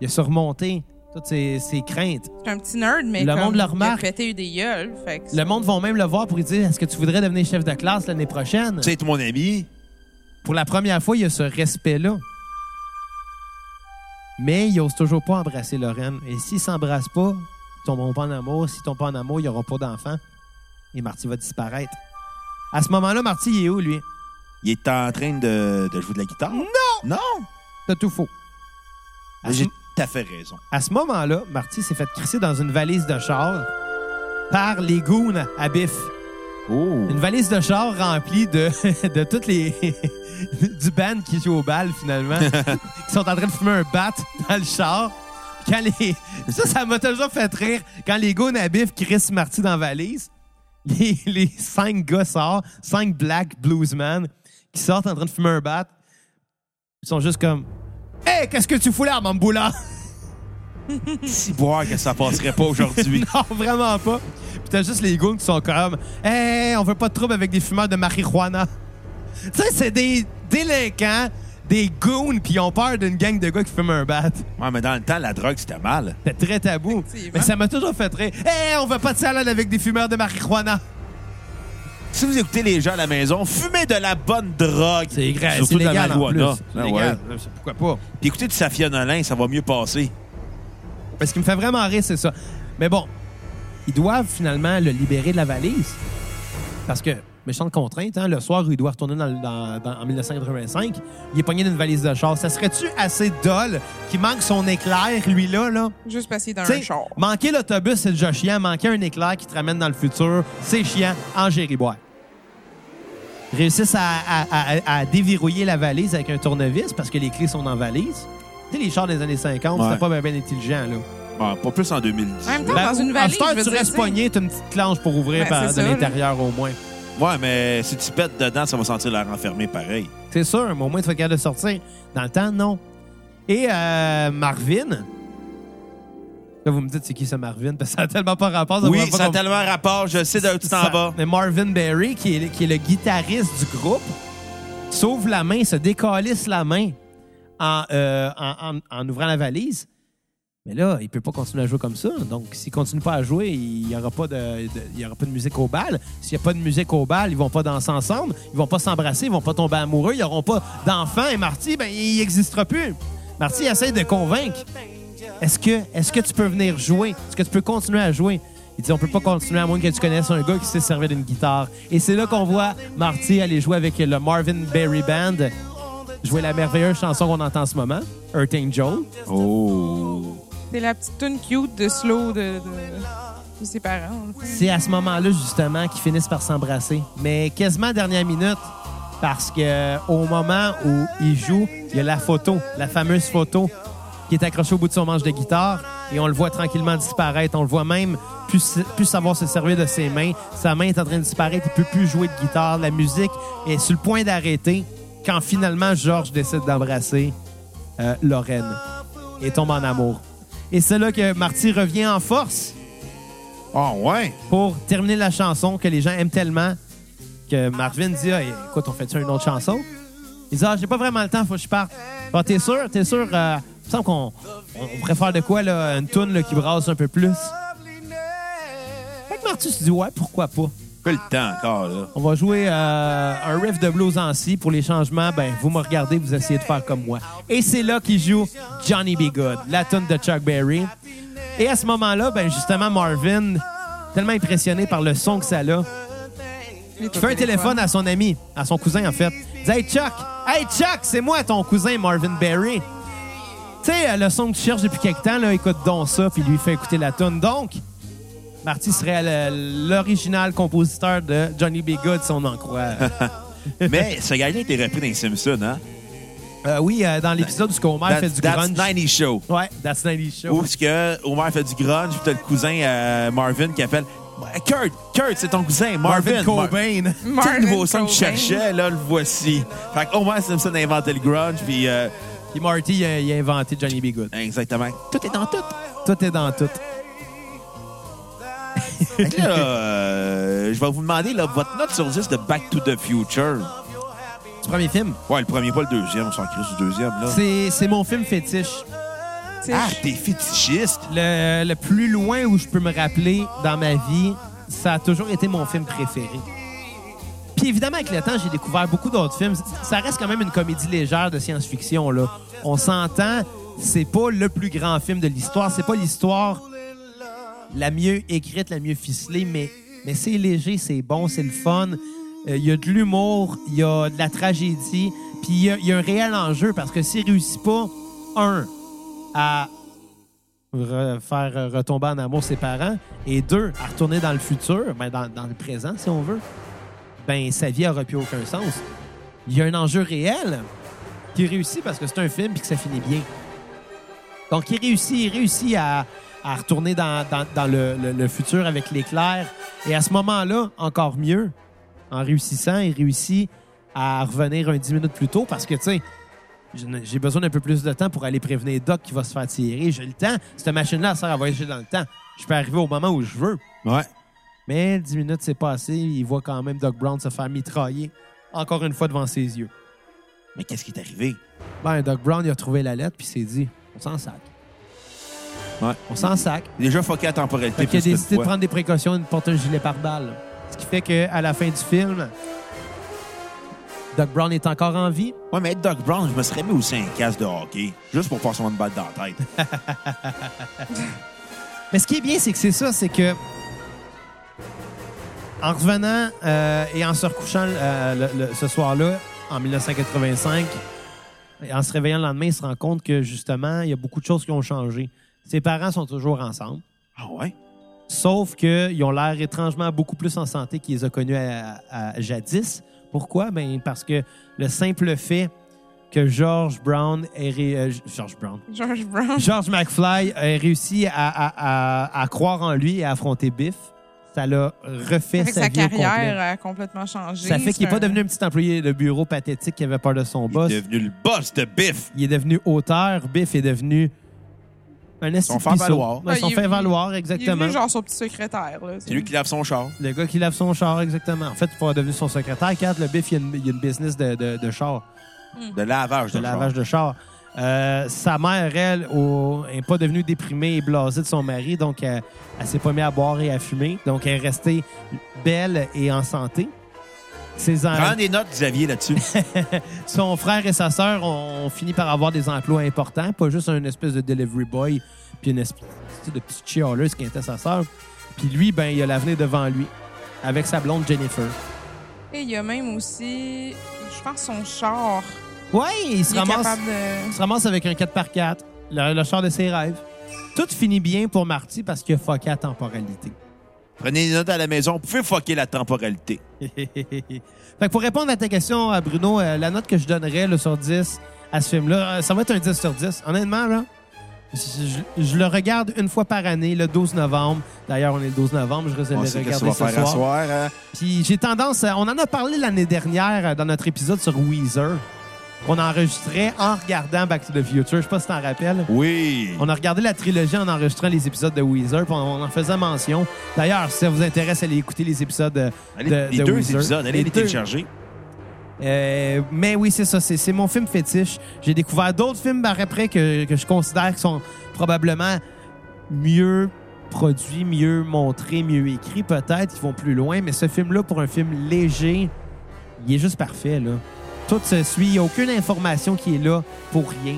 Il a surmonté toutes ses, ses craintes. C'est un petit nerd, mais Le comme monde le il a remarque. pété eu des gueules. Fait que Le monde va même le voir pour lui dire Est-ce que tu voudrais devenir chef de classe l'année prochaine? Tu sais, mon ami. Pour la première fois, il y a ce respect-là. Mais il n'ose toujours pas embrasser Lorraine. Et s'ils ne s'embrassent pas, ils tomberont pas en amour. S'ils tombent pas en amour, il n'y aura pas d'enfant. Et Marty va disparaître. À ce moment-là, Marty, il est où, lui? Il est en train de, de jouer de la guitare. Non! Non! T'as tout faux. À ce, J'ai tout à fait raison. à ce moment-là, Marty s'est fait crisser dans une valise de char par les goons à Biff. Oh! Une valise de char remplie de, de toutes les. du band qui joue au bal, finalement. qui sont en train de fumer un bat dans le char. Quand les... Ça, ça m'a toujours fait rire. Quand les gars nabifs crissent Marty dans la valise, les, les cinq gars sortent, cinq black bluesmen, qui sortent en train de fumer un bat. Ils sont juste comme Hey, qu'est-ce que tu fous là, Mamboula? Si boire que ça passerait pas aujourd'hui. non, vraiment pas. Puis t'as juste les goons qui sont comme Hey, on veut pas de trouble avec des fumeurs de marijuana. Tu sais, c'est des délinquants, des goons, puis ils ont peur d'une gang de gars qui fument un bat. ouais, mais dans le temps, la drogue, c'était mal. C'est très tabou. Mais ça m'a toujours fait rire. Hey, on veut pas de salade avec des fumeurs de marijuana. Si vous écoutez les gens à la maison, fumez de la bonne drogue. C'est grave, Surtout c'est de la légal en plus. marijuana. C'est Ah légal. ouais. Pourquoi pas? Puis écoutez du Safia Nolin, ça va mieux passer. Mais ce qui me fait vraiment rire, c'est ça. Mais bon, ils doivent finalement le libérer de la valise. Parce que, méchante contrainte, hein, le soir où il doit retourner dans, le- dans- dans- en 1985, il est pogné d'une valise de char. Ça serait-tu assez dole qu'il manque son éclair, lui-là, là? Juste parce qu'il est dans T'sais, un char. manquer l'autobus, c'est déjà chiant. Manquer un éclair qui te ramène dans le futur, c'est chiant en gériboire. Réussissent à, à- à- à déverrouiller la valise avec un tournevis parce que les clés sont dans la valise. Tu sais, les chars des années 50, Ouais. c'était pas bien, intelligent, là. Pas plus en 2010. En même temps, Ben, dans une à valise, veux tu restes t'as une petite clanche pour ouvrir Ben, par- de l'intérieur au moins. Ouais, mais si tu pètes dedans, ça va sentir l'air enfermé pareil. C'est sûr, mais au moins tu vas être capable de sortir. Dans le temps, non. Et euh, Marvin. Là, vous me dites, c'est qui ce Marvin? Parce que ça n'a tellement pas rapport. Oui, pas ça a tellement rapport, je sais d'où tu t'en Ça- vas. Mais Marvin Berry, qui est, qui est le guitariste du groupe, sauve la main, se décalisse la main en, euh, en, en- en ouvrant la valise. Mais là, il peut pas continuer à jouer comme ça. Donc, s'il continue pas à jouer, il y aura pas de, de- il y aura pas de musique au bal. S'il y a pas de musique au bal, ils vont pas danser ensemble, ils vont pas s'embrasser, ils vont pas tomber amoureux, ils auront pas d'enfants. Et Marty, ben, il n'existera plus. Marty essaie de convaincre. Est-ce que, est-ce que tu peux venir jouer? Est-ce que tu peux continuer à jouer? Il dit, on peut pas continuer à moins que tu connaisses un gars qui sait servir d'une guitare. Et c'est là qu'on voit Marty aller jouer avec le Marvin Berry Band, jouer la merveilleuse chanson qu'on entend en ce moment, Earth Angel. Oh. C'est la petite tune cute de slow de, de, de ses parents. C'est à ce moment-là, justement, qu'ils finissent par s'embrasser. Mais quasiment à la dernière minute, parce que au moment où il joue, il y a la photo, la fameuse photo qui est accrochée au bout de son manche de guitare, et on le voit tranquillement disparaître. On le voit même plus, plus savoir se servir de ses mains. Sa main est en train de disparaître, il peut plus jouer de guitare. La musique est sur le point d'arrêter quand finalement Georges décide d'embrasser euh, Lorraine et tombe en amour. Et c'est là que Marty revient en force Oh, ouais. pour terminer la chanson que les gens aiment tellement que Marvin dit ah, écoute, on fait-tu une autre chanson? Il dit ah, j'ai pas vraiment le temps, faut que je parte. Ah, t'es sûr? T'es sûr? Euh, semble qu'on on, pourrait faire de quoi, là, une toune là, qui brasse un peu plus. Fait que Marty se dit ouais, pourquoi pas? Pas le temps encore, là. On va jouer euh, un riff de blues en. Pour les changements, ben, vous me regardez, vous essayez de faire comme moi. Et c'est là qu'il joue Johnny B. Good, la tune de Chuck Berry. Et à ce moment-là, ben, justement, Marvin, tellement impressionné par le son que ça a, Il fait un téléphone à son ami, à son cousin, en fait. Il dit Hey Chuck, hey Chuck, c'est moi ton cousin Marvin Berry. Tu sais, euh, le son que tu cherches depuis quelque temps, là, écoute donc ça, puis lui fait écouter la tune. Donc, Marty serait l'original compositeur de Johnny B. Good, si on en croit. Mais ce gars-là a été repris dans les Simpsons, hein? Euh, oui, euh, dans l'épisode où Homer fait du That's grunge. 90 Show. Ouais, That's 90 Show. Où est-ce que Homer fait du grunge, puis t'as le cousin euh, Marvin qui appelle Kurt, Kurt, c'est ton cousin, Marvin. Marvin Mar- Cobain. Tu sais, Marvin le nouveau son que je Cobain. cherchais, là, le voici. Fait que Homer Simpson a inventé le grunge, puis euh, Puis Marty, il a, il a inventé Johnny B. Good. exactement. Tout est dans tout. Tout est dans tout. Fait que là, euh, je vais vous demander là, votre note sur 10 de Back to the Future. Du premier film? Ouais, le premier, pas le deuxième. On s'en crie sur le deuxième, là. C'est c'est mon film fétiche. Ah, t'es fétichiste. Le, le plus loin où je peux me rappeler dans ma vie, ça a toujours été mon film préféré. Puis évidemment, avec le temps, j'ai découvert beaucoup d'autres films. Ça reste quand même une comédie légère de science-fiction. là. On s'entend, c'est pas le plus grand film de l'histoire. C'est pas l'histoire la mieux écrite, la mieux ficelée, mais, mais c'est léger, c'est bon, c'est le fun. Euh, Il y a de l'humour, il y a de la tragédie, puis il y a, un réel enjeu parce que s'il réussit pas, un, à re- faire euh, retomber en amour ses parents, et deux, à retourner dans le futur, ben dans le présent, si on veut, ben sa vie n'aura plus aucun sens. Il y a un enjeu réel qui réussit parce que c'est un film et que ça finit bien. Donc, il réussit, il réussit à, retourner dans, le, futur avec l'éclair. Et à ce moment-là, encore mieux, en réussissant, il réussit à revenir un 10 minutes plus tôt parce que, tu sais, j'ai besoin d'un peu plus de temps pour aller prévenir Doc qui va se faire tirer. J'ai le temps. Cette machine-là sert à voyager dans le temps. Je peux arriver au moment où je veux. Ouais. Mais 10 minutes, c'est pas assez. Il voit quand même Doc Brown se faire mitrailler encore une fois devant ses yeux. Mais qu'est-ce qui est arrivé? Ben, Doc Brown, il a trouvé la lettre puis il s'est dit on s'en sac. Ouais. On s'en sac. Déjà fucké à temporalité. Fait qu'il a décidé de prendre des précautions et de porter un gilet pare-balles. Ce qui fait qu'à la fin du film, Doc Brown est encore en vie. Ouais, mais être Doc Brown, je me serais mis aussi un casque de hockey. Juste pour passer une balle dans la tête. Mais ce qui est bien, c'est que c'est ça, c'est que en revenant euh, et en se recouchant euh, le- le- ce soir-là, en 1985, et en se réveillant le lendemain, il se rend compte que justement, il y a beaucoup de choses qui ont changé. Ses parents sont toujours ensemble, Ah ouais? sauf qu'ils ont l'air étrangement beaucoup plus en santé qu'ils les a connus à, à- jadis. Pourquoi? Ben, parce que le simple fait que George Brown ait ré- euh, George Brown. George Brown. George McFly a réussi à, à- à- à croire en lui et à affronter Biff. Ça l'a refait Avec sa, sa vie au complet. carrière a complètement changé. Ça fait qu'il n'est pas devenu un petit employé de bureau pathétique qui avait peur de son boss. Il est devenu le boss de Biff. Il est devenu auteur. Biff est devenu un Son de faire-valoir. pissot. Ouais, son Ah, fait valoir, Il est exactement. genre son petit secrétaire. C'est lui qui lave son char. Le gars qui lave son char, exactement. En fait, il pourrait devenir son secrétaire. Kat, le Biff, il y a une, il y a une business de, de, de char. De lavage de, de char. lavage de char. Euh, sa mère, elle, n'est pas devenue déprimée et blasée de son mari, donc elle, elle s'est pas mise à boire et à fumer. Donc, elle est restée belle et en santé. Ses en- Prends des notes, Xavier, là-dessus. Son frère et sa sœur ont, ont fini par avoir des emplois importants, pas juste un espèce de delivery boy puis une espèce de petite chialeuse qui était sa sœur. Puis lui, ben, il a l'avenir devant lui avec sa blonde Jennifer. Et il y a même aussi, je pense, son char. Ouais, il se Il ramasse. capable de... Il se ramasse avec un 4x4, le, le char de ses rêves. Tout finit bien pour Marty parce qu'il a fucké la temporalité. Prenez des notes à la maison. Vous pouvez fucker la temporalité. fait que pour répondre à ta question, euh, Bruno, euh, la note que je donnerais là, sur 10 à ce film-là, euh, ça va être un 10 sur 10. Honnêtement, là, je, je- je le regarde une fois par année, le 12 novembre. D'ailleurs, on est le 12 novembre, je risque de le regarder ce soir. soir. hein? Puis j'ai tendance, on en a parlé l'année dernière dans notre épisode sur Weezer, qu'on enregistrait en regardant Back to the Future. Je sais pas si tu t'en rappelles. Oui. On a regardé la trilogie en enregistrant les épisodes de Weezer, puis on, en faisait mention. D'ailleurs, si ça vous intéresse, allez écouter les épisodes de, Allez, de- les de deux Weezer. épisodes, allez Les télécharger. Euh, mais oui, c'est ça. C'est c'est mon film fétiche. J'ai découvert d'autres films par après que, que je considère qui sont probablement mieux produits, mieux montrés, mieux écrits, peut-être. Ils vont plus loin. Mais ce film-là, pour un film léger, il est juste parfait. Là. Tout se suit. Il n'y a aucune information qui est là pour rien.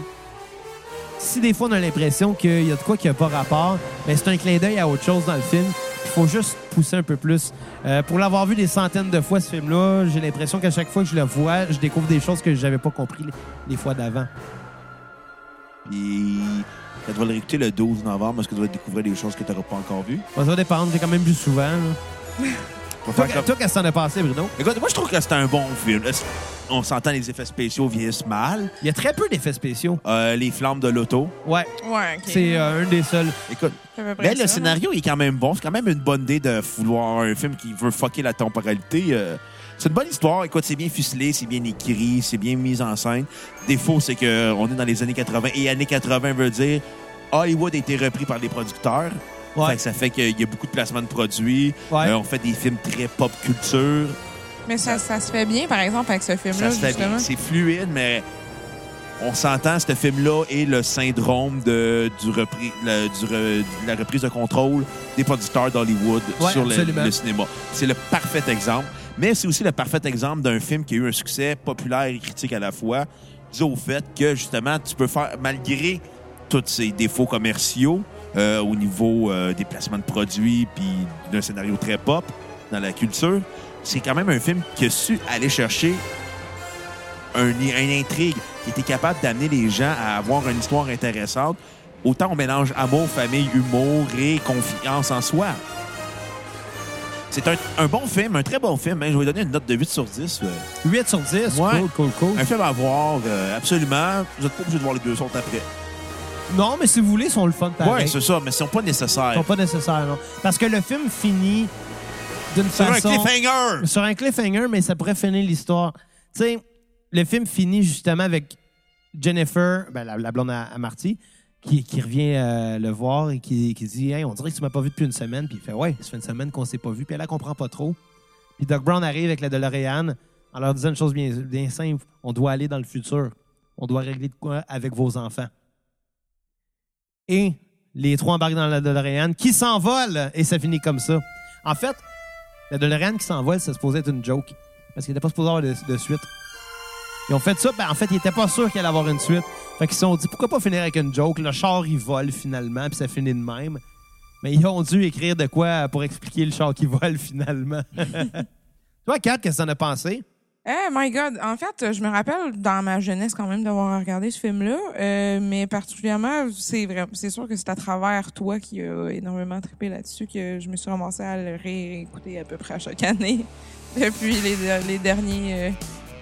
Si des fois on a l'impression qu'il y a de quoi qui n'a pas rapport, mais c'est un clin d'œil à autre chose dans le film. Il faut juste pousser un peu plus. Euh, pour l'avoir vu des centaines de fois, ce film-là, j'ai l'impression qu'à chaque fois que je le vois, je découvre des choses que je n'avais pas compris les, fois d'avant. Puis, tu vas le réécouter le 12 novembre parce que tu vas découvrir des choses que tu n'auras pas encore vues. Ça va dépendre. J'ai quand même vu souvent. Toi, qu'est-ce que t'en as pensé, Bruno? Écoute, moi, je trouve que c'est un bon film. On s'entend, les effets spéciaux vieillissent mal? Il y a très peu d'effets spéciaux. Euh, les flammes de l'auto. Ouais, Ouais, OK. c'est euh, un des seuls. Écoute, mais le scénario est quand même bon. C'est quand même une bonne idée de vouloir un film qui veut fucker la temporalité. Euh, c'est une bonne histoire. Écoute, c'est bien ficelé, c'est bien écrit, c'est bien mis en scène. Défaut, c'est qu'on est dans les années 80. Et années 80 veut dire Hollywood a été repris par les producteurs. Ouais. Fait que ça fait qu'il y a beaucoup de placements de produits. Ouais. Euh, on fait des films très pop culture. Mais ça, ça se fait bien, par exemple, avec ce film-là, Ça se fait bien. C'est fluide, mais on s'entend, ce film-là est le syndrome de, du repris, le- du re- de la reprise de contrôle des producteurs d'Hollywood Ouais, sur le, le cinéma. C'est le parfait exemple. Mais c'est aussi le parfait exemple d'un film qui a eu un succès populaire et critique à la fois, dû au fait que, justement, tu peux faire, malgré tous ces défauts commerciaux, euh, au niveau euh, des placements de produits puis d'un scénario très pop dans la culture, c'est quand même un film qui a su aller chercher un, une intrigue, qui était capable d'amener les gens à avoir une histoire intéressante. Autant on mélange amour, famille, humour et confiance en soi. C'est un, un bon film, un très bon film. hein. Je vais donner une note de 8 sur 10. euh. 8 sur 10. Ouais. Cool, cool, cool. Un film à voir, euh, absolument. Vous n'êtes pas obligé de voir les deux autres après. Non, mais si vous voulez, ils sont le fun pareil. Oui, c'est ça, mais ils sont pas Ils nécessaires. sont pas nécessaires, non. Parce que le film finit d'une C'est un façon... cliffhanger! sur un cliffhanger, mais ça pourrait finir l'histoire. Tu sais, le film finit justement avec Jennifer, ben, la, la blonde à, à Marty, qui, qui revient euh, le voir et qui, qui dit Hey, on dirait que tu m'as pas vu depuis une semaine. Puis il fait Ouais, ça fait une semaine qu'on s'est pas vu. Puis elle, elle comprend pas trop. Puis Doc Brown arrive avec la DeLorean en leur disant une chose bien, bien simple on doit aller dans le futur. On doit régler de quoi avec vos enfants. Et les trois embarquent dans la DeLorean qui s'envole et ça finit comme ça. En fait, la DeLorean qui s'envole, ça supposait être une joke. Parce qu'il n'était pas supposé avoir de, de suite. Ils ont fait ça, ben, en fait, ils n'étaient pas sûrs qu'il allait avoir une suite. Fait qu'ils se sont dit, pourquoi pas finir avec une joke? Le char, il vole finalement, puis ça finit de même. Mais ils ont dû écrire de quoi pour expliquer le char qui vole finalement. Toi, Kat, qu'est-ce que t'en as pensé? Eh my God! En fait, je me rappelle dans ma jeunesse quand même d'avoir regardé ce film-là, euh, mais particulièrement, c'est vrai, c'est sûr que c'est à travers toi qui a énormément trippé là-dessus que je me suis ramassée à le réécouter à peu près à chaque année depuis les, derniers euh,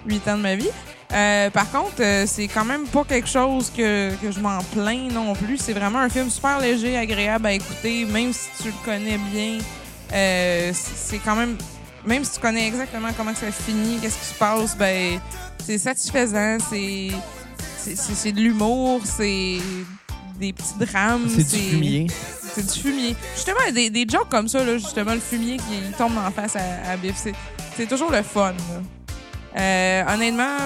huit ans de ma vie. Euh, par contre, euh, c'est quand même pas quelque chose que, que je m'en plains non plus. C'est vraiment un film super léger, agréable à écouter, même si tu le connais bien. Euh, c'est quand même même si tu connais exactement comment ça finit, qu'est-ce qui se passe, ben c'est satisfaisant, c'est c'est- de l'humour, c'est des petits drames, C'est du fumier. c'est du fumier. Justement, des, des jokes comme ça, là, justement, le fumier qui tombe en face à, à Biff, c'est c'est toujours le fun. là. Euh, honnêtement,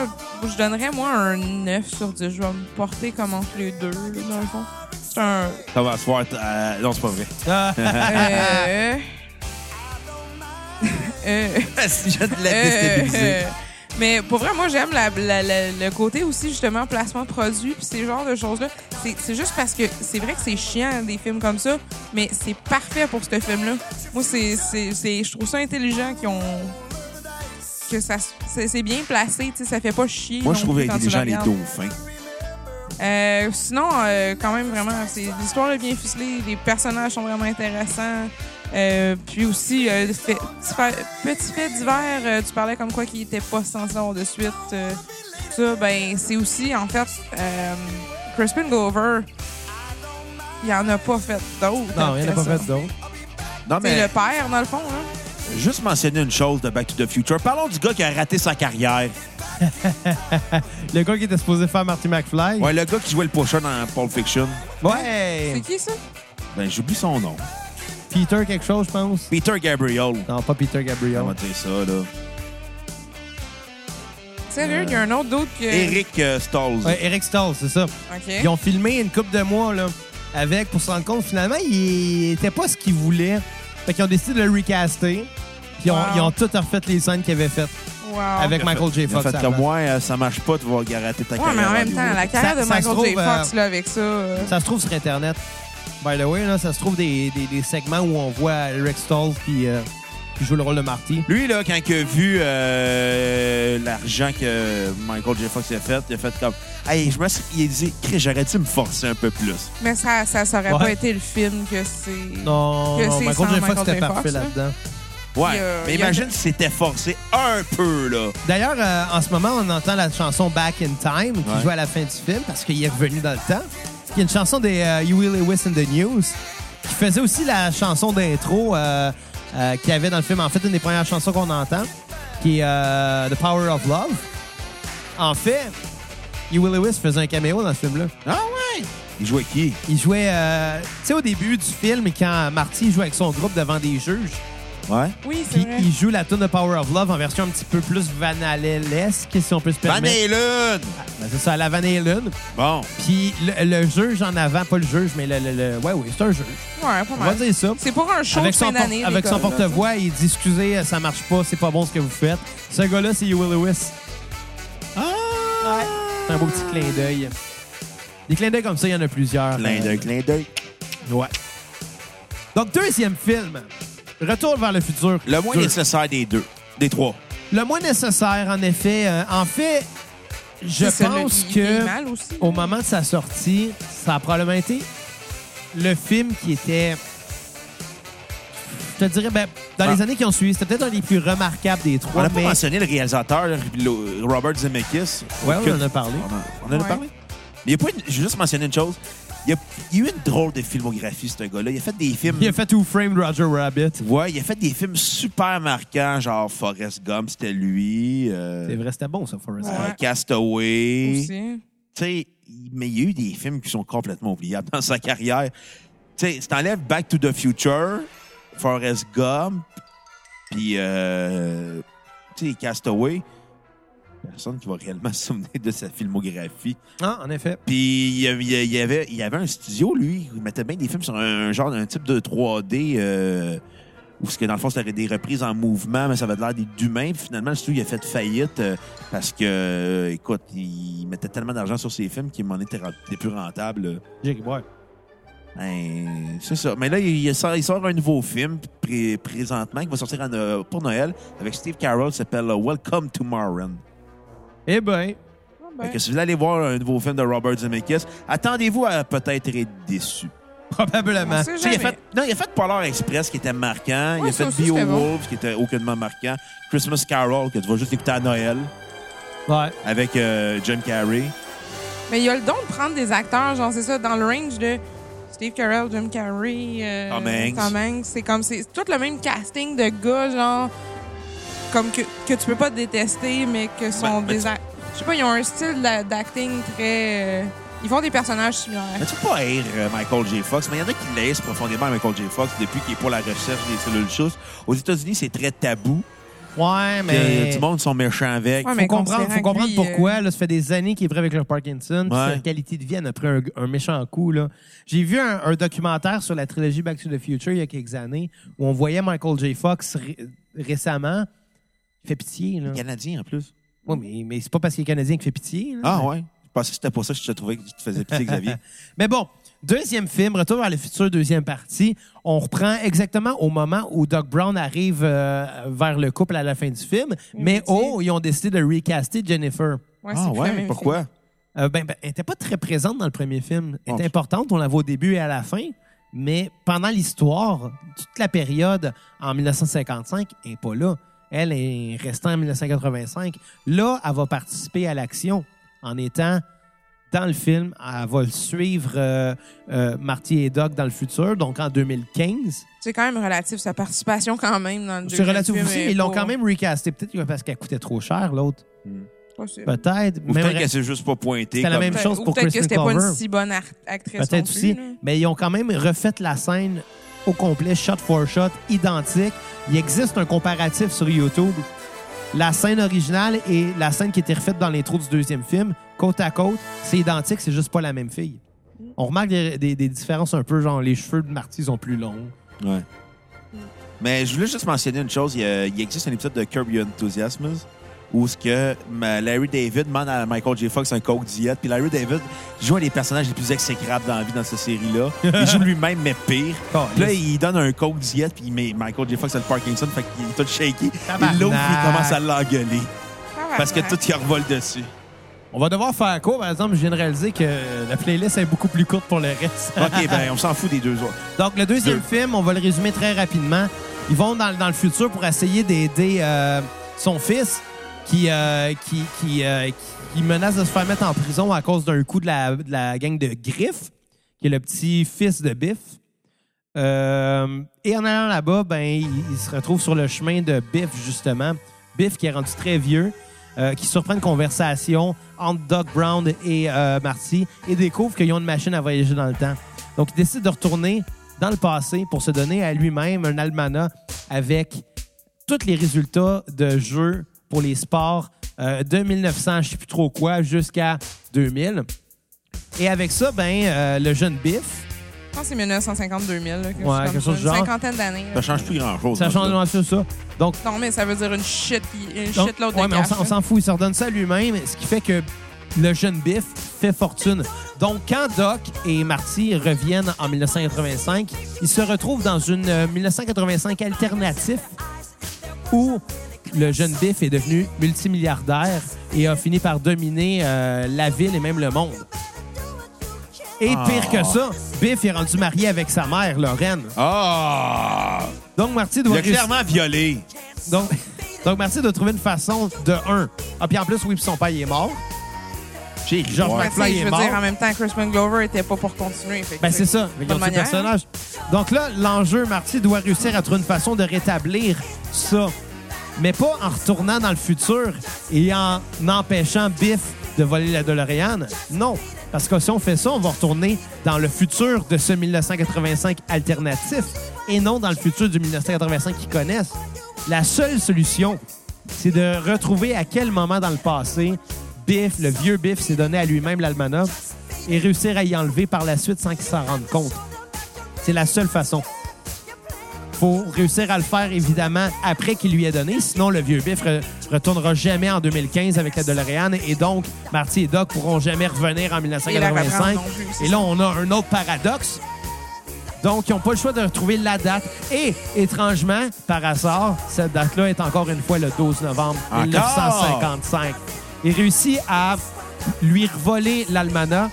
je donnerais, moi, un 9 sur 10. Je vais me porter comme entre les deux, là, dans le fond. C'est un... Ça va se voir. euh, non, c'est pas vrai. Ah, Euh... euh... si je te l'ai Euh, déstabilisé. euh, mais pour vrai, moi, j'aime la- la- la- le côté aussi, justement, placement de produits, puis ces genres de choses-là. C'est- juste parce que c'est vrai que c'est chiant, des films comme ça, mais c'est parfait pour ce film-là. Moi, c'est, c'est, c'est- je trouve ça intelligent qu'ils ont. que ça c'est bien placé, tu sais, ça fait pas chier. Moi, je trouve intelligent le les dauphins. Euh, sinon, euh, quand même, vraiment, c'est l'histoire est bien ficelée, les personnages sont vraiment intéressants. Euh, puis aussi, euh, fait- petit fait, petit fait divers, euh, tu parlais comme quoi qu'il était pas censé avoir de suite. euh, ça, ben, c'est aussi, en fait, euh, Crispin Glover, il en a pas fait d'autres. non, il n'y en a pas ça. fait d'autres. Non, C'est mais le père, dans le fond, là. juste mentionner une chose de Back to the Future. Parlons du gars qui a raté sa carrière. Le gars qui était supposé faire Marty McFly. Ouais, le gars qui jouait le pochon dans Pulp Fiction. Ouais. C'est qui, ça? Ben, j'oublie son nom. Peter quelque chose, je pense? Peter Gabriel. Non, pas Peter Gabriel. On va dire ça, là. Sérieux, il y a un autre d'autre que. Eric euh, Stolz. Ouais, Eric Stolz, c'est ça. OK. Ils ont filmé une couple de mois là, avec pour se rendre compte finalement il était pas ce qu'ils voulaient. Fait qu'ils ont décidé de le recaster. Puis ils ont, Wow. ils ont tout refait les scènes qu'ils avaient faites Wow. avec Michael fait- J. a Fox. fait à comme moi, euh, ça marche pas, tu vas rater ta Ouais, carrière. mais en même temps, Hollywood. la carrière Ça- de ça se Michael trouve, J. Fox, euh, là, avec ça. euh. Ça se trouve sur Internet. By the way, là, ça se trouve des, des, des segments où on voit Eric Stolz qui, euh, qui joue le rôle de Marty. Lui, là, quand il a vu euh, l'argent que Michael J. Fox a fait, il a fait comme. Hey, je me suis. Il a dit, Chris, j'aurais dû me forcer un peu plus? Mais ça, ça, ça aurait Ouais. pas été le film que c'est. Non, Que non Michael J. Fox était parfait là-dedans. Ouais. A- mais a- imagine si c'était forcé un peu, là. D'ailleurs, euh, en ce moment, on entend la chanson Back in Time qui Ouais. joue à la fin du film parce qu'il est revenu dans le temps. Qui est une chanson des euh, Huey Lewis and the News qui faisait aussi la chanson d'intro euh, euh, qu'il y avait dans le film. En fait, une des premières chansons qu'on entend qui est euh, The Power of Love. En fait, Huey Lewis faisait un caméo dans ce film-là. Ah ouais? Il jouait qui? Il jouait, euh, tu sais, au début du film, quand Marty joue avec son groupe devant des juges, Ouais. Oui, c'est puis vrai. il joue la tune de Power of Love en version un petit peu plus vanalesque, si on peut se Van permettre. Halen! Ben, c'est ça, la Van Halen. Bon. Puis le, le juge en avant, pas le juge, mais le. le, le- ouais, oui, c'est un juge. Ouais, pas On va mal. dire ça. C'est pour un show Avec de son, fin por- d'année. avec son là, porte-voix, il dit Excusez, ça marche pas, c'est pas bon ce que vous faites. Ce gars-là, c'est Huey Lewis. Ah! C'est un beau petit clin d'œil. Des clins d'œil comme ça, il y en a plusieurs. Clin d'œil, clin d'œil. Ouais. Donc, deuxième film. Retour vers le futur. Le moins Deux. nécessaire des deux. Des trois. Le moins nécessaire, en effet. Euh, en fait, je pense le- que mal aussi. au moment de sa sortie, ça a probablement été le film qui était. Je te dirais, ben, dans Ah. les années qui ont suivi, c'était peut-être un des plus remarquables des On trois. n'a pas mentionné le réalisateur, Robert Zemeckis. Ouais, on en a parlé. On en, on en a Ouais. parlé? Mais il y a pas une- je vais juste mentionner une chose. Il y, a, il a eu une drôle de filmographie, ce gars-là. Il a fait des films. Il a fait Who Framed Roger Rabbit. Ouais, il a fait des films super marquants, genre Forrest Gump, c'était lui. euh, C'est vrai, c'était bon, ça, Forrest Ouais. Gump. Castaway. Aussi. Tu sais, mais il y a eu des films qui sont complètement oubliables dans sa carrière. Tu sais, si t'enlèves Back to the Future, Forrest Gump, puis, euh, tu sais, Castaway, personne qui va réellement se souvenir de sa filmographie. Ah, en effet. Puis, il y avait, il y avait, il y avait un studio, lui, il mettait bien des films sur un, genre, un type de 3D, euh, où ce que dans le fond, c'était des reprises en mouvement, mais ça avait l'air des- d'humains. Puis finalement, le studio, il a fait faillite euh, parce que, euh, écoute, il mettait tellement d'argent sur ses films qu'il m'en était, plus rentable. J'ai- ouais. Ben, c'est ça. Mais là, il, sort, il sort un nouveau film pré- présentement qui va sortir en, pour Noël avec Steve Carroll qui s'appelle Welcome to Marren. Eh ben, Ah, ben. Que si vous allez voir un nouveau film de Robert Zemeckis, attendez-vous à peut-être être déçu. probablement. Tu sais, il a fait, non, il a fait Polar Express qui était marquant. il Ouais, a ça fait c'était bon. Beowulf qui était aucunement marquant. Christmas Carol que tu vas juste écouter à Noël Ouais. avec euh, Jim Carrey. Mais il y a le don de prendre des acteurs, genre, c'est ça, dans le range de Steve Carell, Jim Carrey, euh, Tom Hanks. Tom Hanks. C'est comme, c'est tout le même casting de gars, genre, comme que, que tu peux pas détester, mais que sont Ben, ben, des. Je sais pas, ils ont un style d'a- d'acting très. euh, ils font des personnages similaires. Mais tu peux pas haïr euh, Michael J. Fox, mais il y en a qui laissent profondément Michael J. Fox depuis qu'il est pour la recherche des cellules chouches. Aux États-Unis, c'est très tabou. Ouais, mais. Tout le monde sont méchants avec. Ouais, faut mais comprendre, faut comprendre lui, pourquoi. Là, ça fait des années qu'il est vrai avec le Parkinson. puis Ouais. Sa qualité de vie en a pris un, un méchant coup. là. J'ai vu un, un documentaire sur la trilogie Back to the Future il y a quelques années où on voyait Michael J. Fox ré- récemment. Il fait pitié. Là. Canadien en plus. Ouais, mais, mais c'est pas parce qu'il est canadien qu'il fait pitié. là. Ah ouais. Je pensais que c'était pour ça que je te trouvais que tu te faisais pitié, Xavier. Mais bon, deuxième film, Retour vers le futur, deuxième partie. On reprend exactement au moment où Doc Brown arrive euh, vers le couple à la fin du film. Mais oh, ils ont décidé de recaster Jennifer. Ouais, ah ouais, pourquoi? Euh, ben, ben, elle n'était pas très présente dans le premier film. Elle était Oh. importante, on la voit au début et à la fin. Mais pendant l'histoire, toute la période en 1955, elle n'est pas là. Elle est restée en 1985. Là, elle va participer à l'action en étant dans le film. Elle va le suivre euh, euh, Marty et Doc dans le futur, donc en 2015. C'est quand même relatif, sa participation quand même dans le C'est relatif film aussi, mais ils l'ont quand même recasté. Peut-être parce qu'elle coûtait trop cher, l'autre. possible. Peut-être. Ou peut-être qu'elle s'est juste pas pointée. C'était la même chose ou pour peut-être que c'était pas une si bonne actrice Peut-être aussi. là. Mais ils ont quand même refait la scène au complet, shot for shot, identique. Il existe un comparatif sur YouTube. La scène originale et la scène qui était refaite dans l'intro du deuxième film, côte à côte, c'est identique, c'est juste pas la même fille. On remarque des, des- différences un peu, genre les cheveux de Marty sont plus longs. Ouais. Mais je voulais juste mentionner une chose. Il existe un épisode de Curb Your Enthusiasm où ce que Larry David demande à Michael J. Fox un coke diète. Puis Larry David joue un des personnages les plus exécrables dans la vie dans cette série-là. Il joue lui-même, mais pire. Puis là, il donne un coke diète, puis il met Michael J. Fox a le Parkinson, fait qu'il est tout shaky. Tabarnak. Et l'autre, il commence à l'engueuler. Parce que tout y revole dessus. On va devoir faire quoi, par exemple? Je viens de réaliser que la playlist est beaucoup plus courte pour le reste. OK, ben, on s'en fout des deux autres. Donc, le deuxième Deux. film, on va le résumer très rapidement. Ils vont dans, dans le futur pour essayer d'aider euh, son fils qui, euh, qui, qui, euh, qui menace de se faire mettre en prison à cause d'un coup de la, gang de Griff, qui est le petit-fils de Biff. Euh, et en allant là-bas, ben, il, il se retrouve sur le chemin de Biff, justement. Biff qui est rendu très vieux, qui surprend une conversation entre Doc Brown et Marty et découvre qu'ils ont une machine à voyager dans le temps. Donc, il décide de retourner dans le passé pour se donner à lui-même un almanach avec tous les résultats de jeux pour les sports euh, de 1900, je sais plus trop quoi, jusqu'à 2000. Et avec ça, ben, euh, le jeune Biff, Je pense que c'est 1950-2000. là, quelque Ouais, quelque chose ça. du genre. Une cinquantaine d'années. Ça change plus grand-chose. ça change tout ça. Donc, Non, mais ça veut dire une shit, une Donc, shitload ouais, de mais on cash. s'en- on là. s'en fout. Il se redonne ça lui-même, ce qui fait que le jeune Biff fait fortune. Donc, quand Doc et Marty reviennent en 1985, ils se retrouvent dans une euh, 1985 alternatif où le jeune Biff est devenu multimilliardaire et a fini par dominer euh, la ville et même le monde. Et Ah. pire que ça, Biff est rendu marié avec sa mère, Lorraine. Ah! Donc, Marty Il doit a réussir- clairement violé. donc, donc, Marty doit trouver une façon de un. Ah, puis en plus, oui, puis son père il est mort. J'ai George ouais. McFly je est veux mort. dire, en même temps, Crispin Glover était pas pour continuer. fait Ben, c'est ça, l'autre manière. personnage. Donc là, l'enjeu, Marty doit réussir à trouver une façon de rétablir ça. Mais pas en retournant dans le futur et en empêchant Biff de voler la DeLorean. Non. Parce que si on fait ça, on va retourner dans le futur de ce 1985 alternatif et non dans le futur du 1985 qu'ils connaissent. La seule solution, c'est de retrouver à quel moment dans le passé Biff, le vieux Biff, s'est donné à lui-même l'almanach et réussir à y enlever par la suite sans qu'il s'en rende compte. C'est la seule façon. Faut réussir à le faire, évidemment, après qu'il lui ait donné. Sinon, le vieux Biff re- retournera jamais en 2015 avec la DeLorean. Et donc, Marty et Doc pourront jamais revenir en Et la 1985. reprendre non plus, c'est Et là, on a un autre paradoxe. Donc, ils n'ont pas le choix de retrouver la date. Et, étrangement, par hasard, cette date-là est encore une fois le 12 novembre Encore? 1955. Il réussit à lui voler l'almanach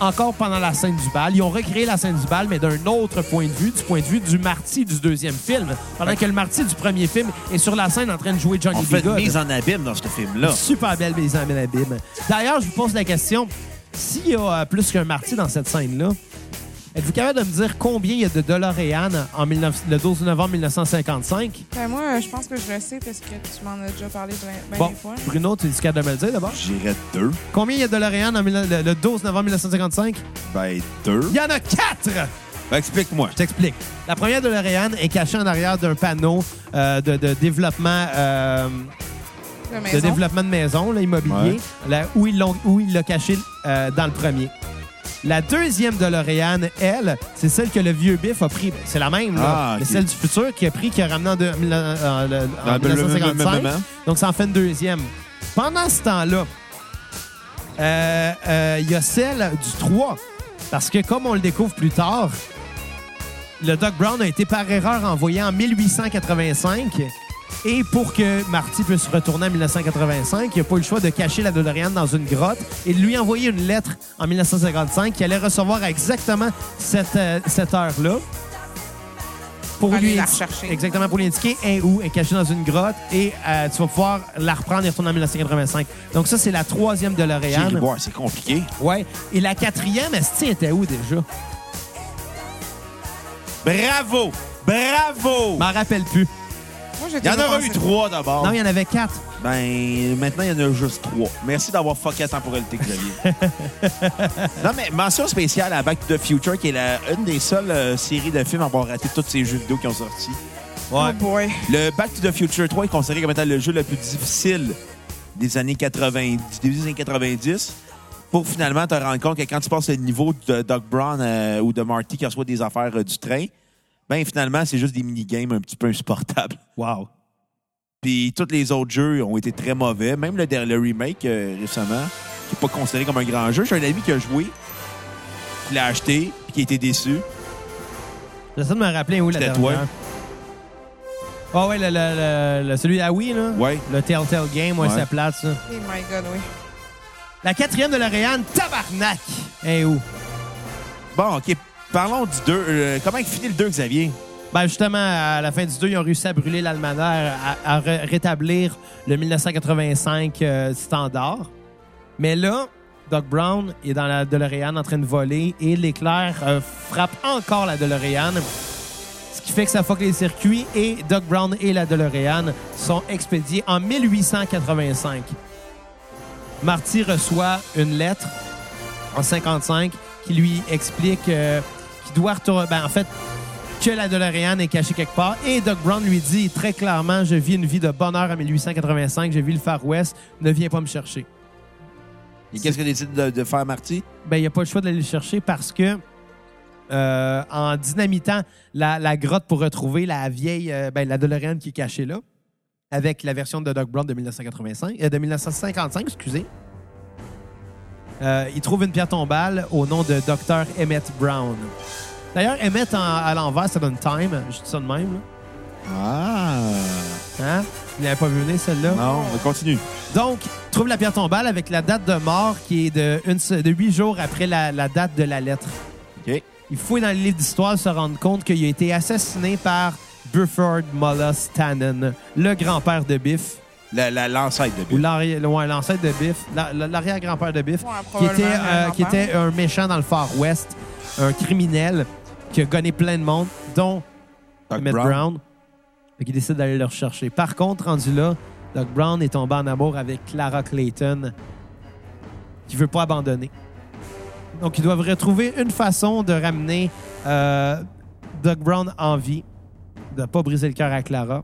encore pendant la scène du bal. Ils ont recréé la scène du bal, mais d'un autre point de vue, du point de vue du Marty du deuxième film. Pendant que le Marty du premier film est sur la scène en train de jouer Johnny On fait B. une mise en abîme dans ce film-là. Super belle mise en abîme. D'ailleurs, je vous pose la question. S'il y a euh, plus qu'un Marty dans cette scène-là, êtes-vous capable de me dire combien il y a de DeLorean en 19 le 12 novembre 1955? Ben, moi, je pense que je le sais parce que tu m'en as déjà parlé Bon, des fois. Bruno, tu es capable de me le dire d'abord? J'irais deux. Combien il y a de DeLorean en mille- le, le 12 novembre 1955? Ben, deux. Il y en a quatre! Ben, explique-moi. Je t'explique. La première DeLorean est cachée en arrière d'un panneau euh, de, de développement euh, de maison. développement de maison, là, immobilier, Ouais. là, où ils l'ont où il l'a caché euh, dans le premier. La deuxième DeLorean, elle, c'est celle que le vieux Biff a pris. C'est la même, là. Ah, mais ok. celle du futur qui a pris, qui a ramené en, deux- en- en- en Dans le- le- le- 1955. le- le- Donc, ça en fait une deuxième. Pendant ce temps-là, euh, euh, il y a celle du 3. Parce que, comme on le découvre plus tard, le Doc Brown a été par erreur envoyé en 1885. Et pour que Marty puisse retourner en 1985, il n'a pas eu le choix de cacher la DeLorean dans une grotte et de lui envoyer une lettre en 1955 qu'il allait recevoir à exactement cette, euh, cette heure-là. Pour Aller lui la rechercher. Exactement, pour lui indiquer un où, est cachée dans une grotte et euh, tu vas pouvoir la reprendre et retourner en 1985. Donc ça, c'est la troisième J'ai DeLorean. le voir, c'est compliqué. Ouais. Et la quatrième, Esti était où déjà? Bravo! Bravo! Je m'en rappelle plus. Il y en aura eu trois d'abord. Non, il y en avait quatre. Ben, maintenant, il y en a juste trois. Merci d'avoir fucké la temporalité, Xavier. non, mais mention spéciale à Back to the Future, qui est la, une des seules euh, séries de films à avoir raté tous ces jeux vidéo qui ont sorti. Oh boy. Le Back to the Future 3 est considéré comme étant le jeu le plus difficile des années 90, du début des années 90, pour finalement te rendre compte que quand tu passes le niveau de Doc Brown euh, ou de Marty qui reçoit des affaires euh, du train, ben finalement, c'est juste des minigames un petit peu insupportables. Wow. Puis tous les autres jeux ont été très mauvais. Même le, le remake euh, récemment, qui n'est pas considéré comme un grand jeu. J'ai un ami qui a joué, qui l'a acheté, puis qui a été déçu. J'essaie de me rappeler où la C'était dernière. toi. Ah ouais, le, le- le- le- celui à Wii, là. Ouais. Le Telltale Game, ouais, Ouais. c'est plate, ça. Oh my God, oui. La quatrième de Lorraine, tabarnak! Hey, où? Bon, OK. Parlons du 2. comment il finit le 2, Xavier? Ben justement, à la fin du 2, ils ont réussi à brûler l'almanach, à, à ré- rétablir le 1985 euh, standard. Mais là, Doc Brown est dans la DeLorean en train de voler et l'éclair euh, frappe encore la DeLorean. Ce qui fait que ça fuck les circuits et Doc Brown et la DeLorean sont expédiés en 1885. Marty reçoit une lettre en 55 qui lui explique euh, doit retourner. Ben, en fait, que la DeLorean est cachée quelque part. Et Doc Brown lui dit très clairement Je vis une vie de bonheur en 1885, je vis le Far West, ne viens pas me chercher. Et qu'est-ce que décide de, de faire Marty? Ben, il n'y a pas le choix d'aller le chercher parce que. euh, en dynamitant la, la grotte pour retrouver la vieille, euh, ben, la DeLorean qui est cachée là, avec la version de Doc Brown de 1985, euh, de 1955, excusez. Euh, il trouve une pierre tombale au nom de Dr. Emmett Brown. D'ailleurs, Emmett en- à l'envers, ça donne time. Je dis ça de même. là. Ah! Hein? Il n'avait pas vu venir celle-là. Non, on continue. Donc, il trouve la pierre tombale avec la date de mort qui est de, une, se- de huit jours après la, la date de la lettre. OK. Il fouille dans les livres d'histoire se rendre compte qu'il a été assassiné par Buford Mullis Tannen, le grand-père de Biff, L'ancêtre de ou ouais, l'ancêtre de Biff, la- la- l'arrière-grand-père de Biff, Ouais, qui, était, probablement euh, un qui était un méchant dans le Far West, un criminel qui a gonné plein de monde, dont Doc Emmett Brown. Brown. Fait qu'il décide d'aller le rechercher. Par contre, rendu là, Doc Brown est tombé en amour avec Clara Clayton, qui veut pas abandonner. Donc, ils doivent retrouver une façon de ramener euh, Doc Brown en vie, de pas briser le cœur à Clara,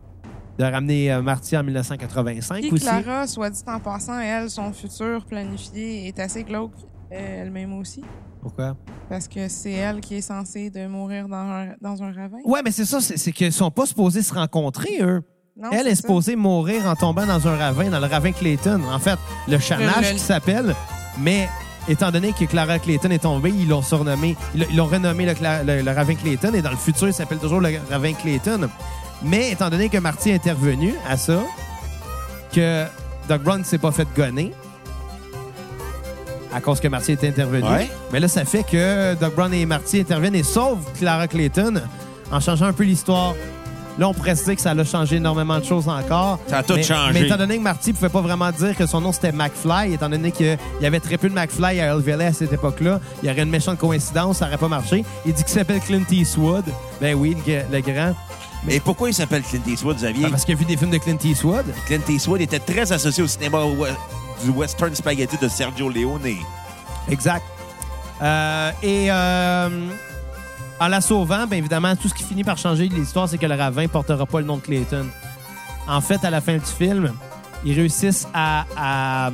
de ramener euh, Marty en 1985 Puis aussi. Clara, soit dit en passant, elle, son futur planifié est assez glauque euh, elle-même aussi. Pourquoi? Parce que c'est elle qui est censée de mourir dans un, dans un ravin. Ouais, mais c'est ça, c'est c'est qu'ils sont pas supposés se rencontrer, eux. Non, Elle est supposée mourir en tombant dans un ravin, dans le ravin Clayton. En fait, le charnage Le- qui s'appelle, mais étant donné que Clara Clayton est tombée, ils l'ont surnommé, ils l'ont renommé le, Cla- le- le ravin Clayton et dans le futur, il s'appelle toujours le ravin Clayton. Mais étant donné que Marty est intervenu à ça, que Doc Brown ne s'est pas fait gonner, à cause que Marty est intervenu. Ouais. Mais là, ça fait que Doc Brown et Marty interviennent et sauvent Clara Clayton en changeant un peu l'histoire. Là, on pourrait se dire que ça a changé énormément de choses encore. Ça a tout mais, changé. Mais étant donné que Marty pouvait pas vraiment dire que son nom c'était McFly, étant donné qu'il y avait très peu de McFly à Elville à cette époque-là, il y aurait une méchante coïncidence, ça aurait pas marché. Il dit qu'il s'appelle Clint Eastwood. Ben oui, le, le grand. Mais pourquoi il s'appelle Clint Eastwood, Xavier? Ben, parce qu'il a vu des films de Clint Eastwood. Clint Eastwood était très associé au cinéma du western spaghetti de Sergio Leone. Exact. Euh, et euh, en la sauvant, bien évidemment, tout ce qui finit par changer l'histoire, c'est que le ravin portera pas le nom de Clayton. En fait, à la fin du film, ils réussissent à, à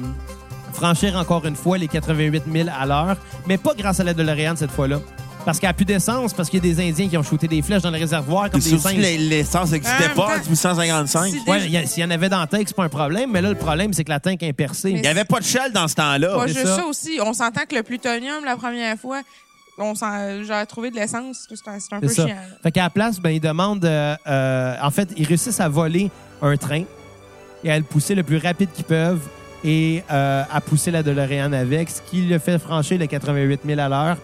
franchir encore une fois les 88 000 à l'heure, mais pas grâce à l'aide de l'Orient cette fois-là. Parce qu'elle a plus d'essence, parce qu'il y a des Indiens qui ont shooté des flèches dans le réservoir comme des singes. que l'essence n'existait pas en même temps, 1855. si- Ouais, il y a- s'il y en avait dans la tank, c'est pas un problème, mais là, le problème, c'est que la tank est percée. Il n'y avait pas de shell dans ce temps-là. Pas c'est juste ça. ça. aussi. On s'entend que le plutonium, la première fois, on trouvé de l'essence. C'est un, un peu ça. chiant. Fait qu'à la place, ben, ils demandent. euh, euh, en fait, ils réussissent à voler un train et à le pousser le plus rapide qu'ils peuvent et euh, à pousser la DeLorean avec, ce qui le fait franchir les 88 000 à l'heure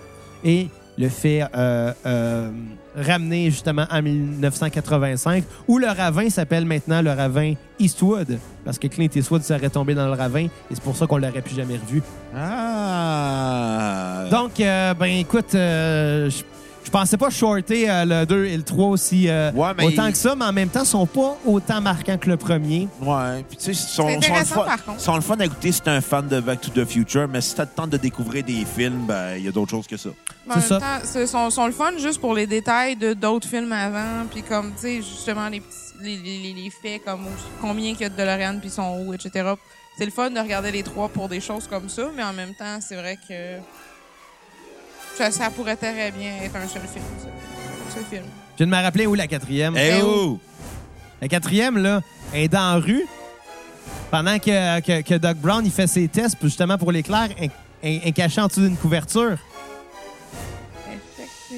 et le fait euh, euh, ramener justement en 1985, où le ravin s'appelle maintenant le ravin Eastwood, parce que Clint Eastwood serait tombé dans le ravin et c'est pour ça qu'on l'aurait plus jamais revu. Ah. Donc, euh, ben écoute, euh, je je pensais pas shorter euh, le 2 et le 3 aussi euh, Ouais, mais autant il- que ça, mais en même temps, ils sont pas autant marquants que le premier. Ouais. Puis, tu sais, ils sont, C'est sont le intéressant, fun, par contre. sont le fun à écouter si t'es un fan de Back to the Future, mais si t'as le temps de découvrir des films, ben, il y a d'autres choses que ça. Mais C'est en ça. même temps, c'est- sont, sont le fun juste pour les détails de d'autres films avant, puis comme, tu sais, justement, les, petits, les, les, les- les faits, comme où- combien il y a de DeLorean, puis ils sont où, etc. C'est le fun de regarder les trois pour des choses comme ça, mais en même temps, c'est vrai que ça, ça pourrait très bien être un seul film. ça. Un seul film. Je viens de me rappeler où la quatrième? Eh où? oh! La quatrième, là, elle est dans la rue pendant que, que, que Doc Brown il fait ses tests justement pour l'éclair, est cachée en dessous d'une couverture.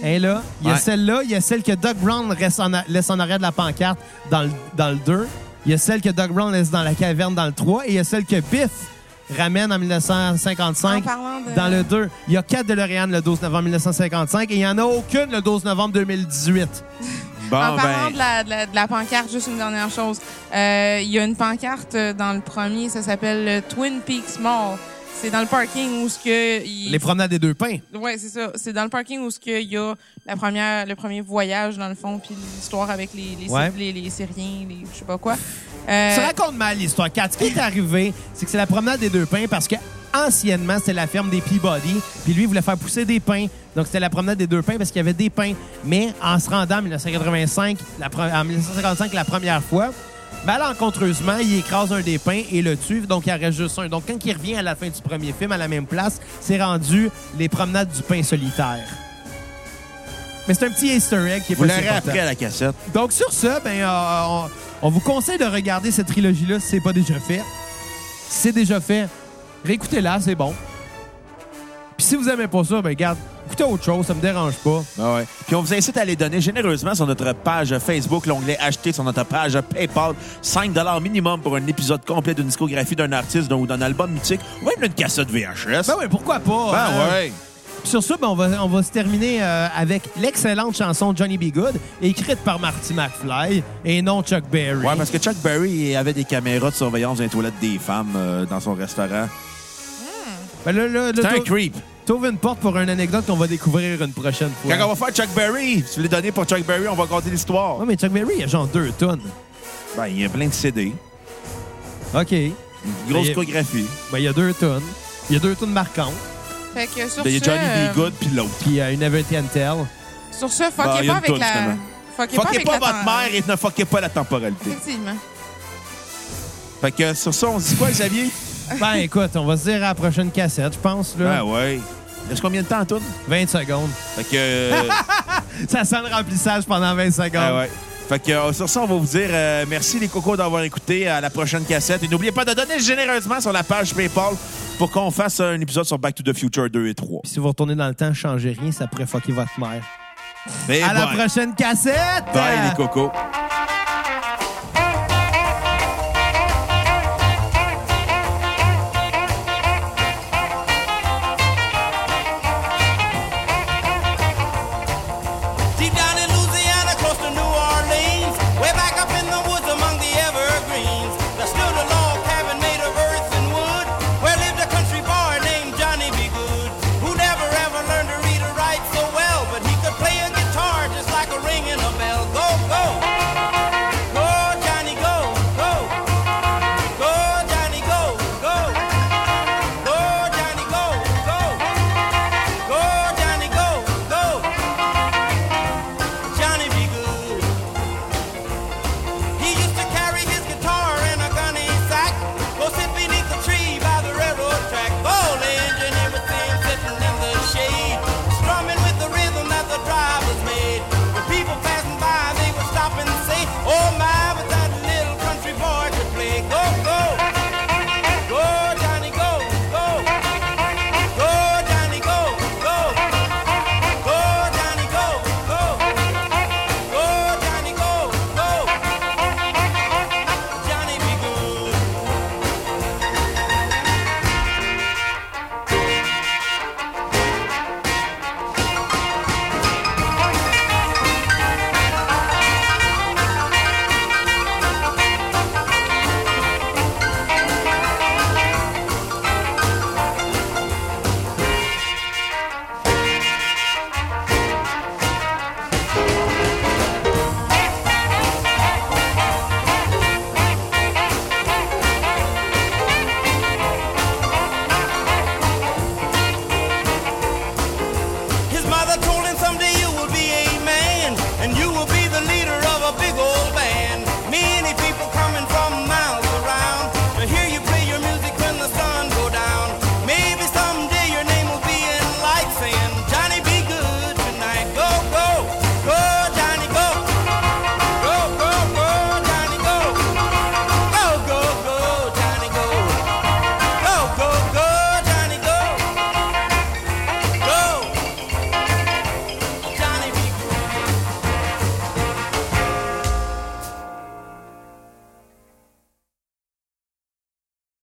Et là, il y a Ouais. celle-là, il y a celle que Doc Brown reste en a- laisse en arrière de la pancarte dans le, dans le 2. Il y a celle que Doc Brown laisse dans la caverne dans le 3. Et il y a celle que Biff ramène en En 1955 parlant de... dans le 2. Il y a 4 DeLorean le 12 novembre 1955 et il n'y en a aucune le 12 novembre 2018. Bon, en parlant ben- de, la, de, la, de la pancarte, juste une dernière chose. Euh, Il y a une pancarte euh, dans le premier, ça s'appelle le Twin Peaks Mall. C'est dans le parking où ce que il... Les promenades des deux pains. Ouais, c'est ça. C'est dans le parking où ce que il y a la première, le premier voyage dans le fond, puis l'histoire avec les les, Ouais. les, les Syriens, les je sais pas quoi. Euh, Tu racontes mal l'histoire. Kat. Ce qui est arrivé, c'est que c'est la promenade des deux pins parce que anciennement, c'était la ferme des Peabody. Puis lui, il voulait faire pousser des pins. Donc, c'était la promenade des deux pins parce qu'il y avait des pins. Mais en se rendant en 1985, la en 1955, la première fois, malencontreusement, il écrase un des pins et le tue. Donc, il en reste juste un. Donc, quand il revient à la fin du premier film, à la même place, c'est rendu les promenades du pain solitaire. Mais c'est un petit easter egg qui est Vous pas si l'aurez appris à la cassette. Donc, sur ça, ben, euh, on, on vous conseille de regarder cette trilogie-là si c'est pas déjà fait. Si c'est déjà fait, réécoutez-la, c'est bon. Puis si vous aimez pas ça, ben, garde, écoutez autre chose, ça me dérange pas. Ah ouais. Puis on vous incite à les donner généreusement sur notre page Facebook, l'onglet Acheter sur notre page PayPal. 5 minimum pour un épisode complet d'une discographie d'un artiste ou d'un album mythique, ou même d'une cassette VHS. Ben oui, pourquoi pas? Ben hein? ouais. Puis Sur ça, ben, on, va, on va se terminer euh, avec l'excellente chanson Johnny B. Good, écrite par Marty McFly et non Chuck Berry. Ouais, parce que Chuck Berry avait des caméras de surveillance dans les toilettes des femmes euh, dans son restaurant. Ben là, là, C'est un creep. T'ouvres une porte pour une anecdote qu'on va découvrir une prochaine fois. Quand on va faire Chuck Berry, si tu l'as donné pour Chuck Berry, on va raconter l'histoire. Ouais, mais Chuck Berry, il y a genre deux tonnes. Ben, il y a plein de CD. OK. Une grosse discographie. Ben, il y a deux tonnes. Il y a deux tonnes marquantes. Fait que sur Ben, Il y a ce, Johnny euh, B. Good puis l'autre. Puis euh, une Tell. Sur ce, Ben, fuckez il y a pas une avec toune, la... finalement. Fuckez pas Fuckez avec pas la votre mère et ne fuckez pas la temporalité. Effectivement. Fait que sur ça, on se dit quoi, Xavier? Ben, écoute, on va se dire à la prochaine cassette, je pense. Là. Ben ouais. Il reste combien de temps tout? 20 secondes. Fait que. euh, Ça sent le remplissage pendant 20 secondes. ah ouais. Fait que euh, sur ça, on va vous dire euh, merci les cocos d'avoir écouté à la prochaine cassette. Et n'oubliez pas de donner généreusement sur la page PayPal pour qu'on fasse un épisode sur Back to the Future 2 et 3. Puis si vous retournez dans le temps, changez rien, ça pourrait fucker votre mère. Et à la prochaine cassette! Bye les cocos.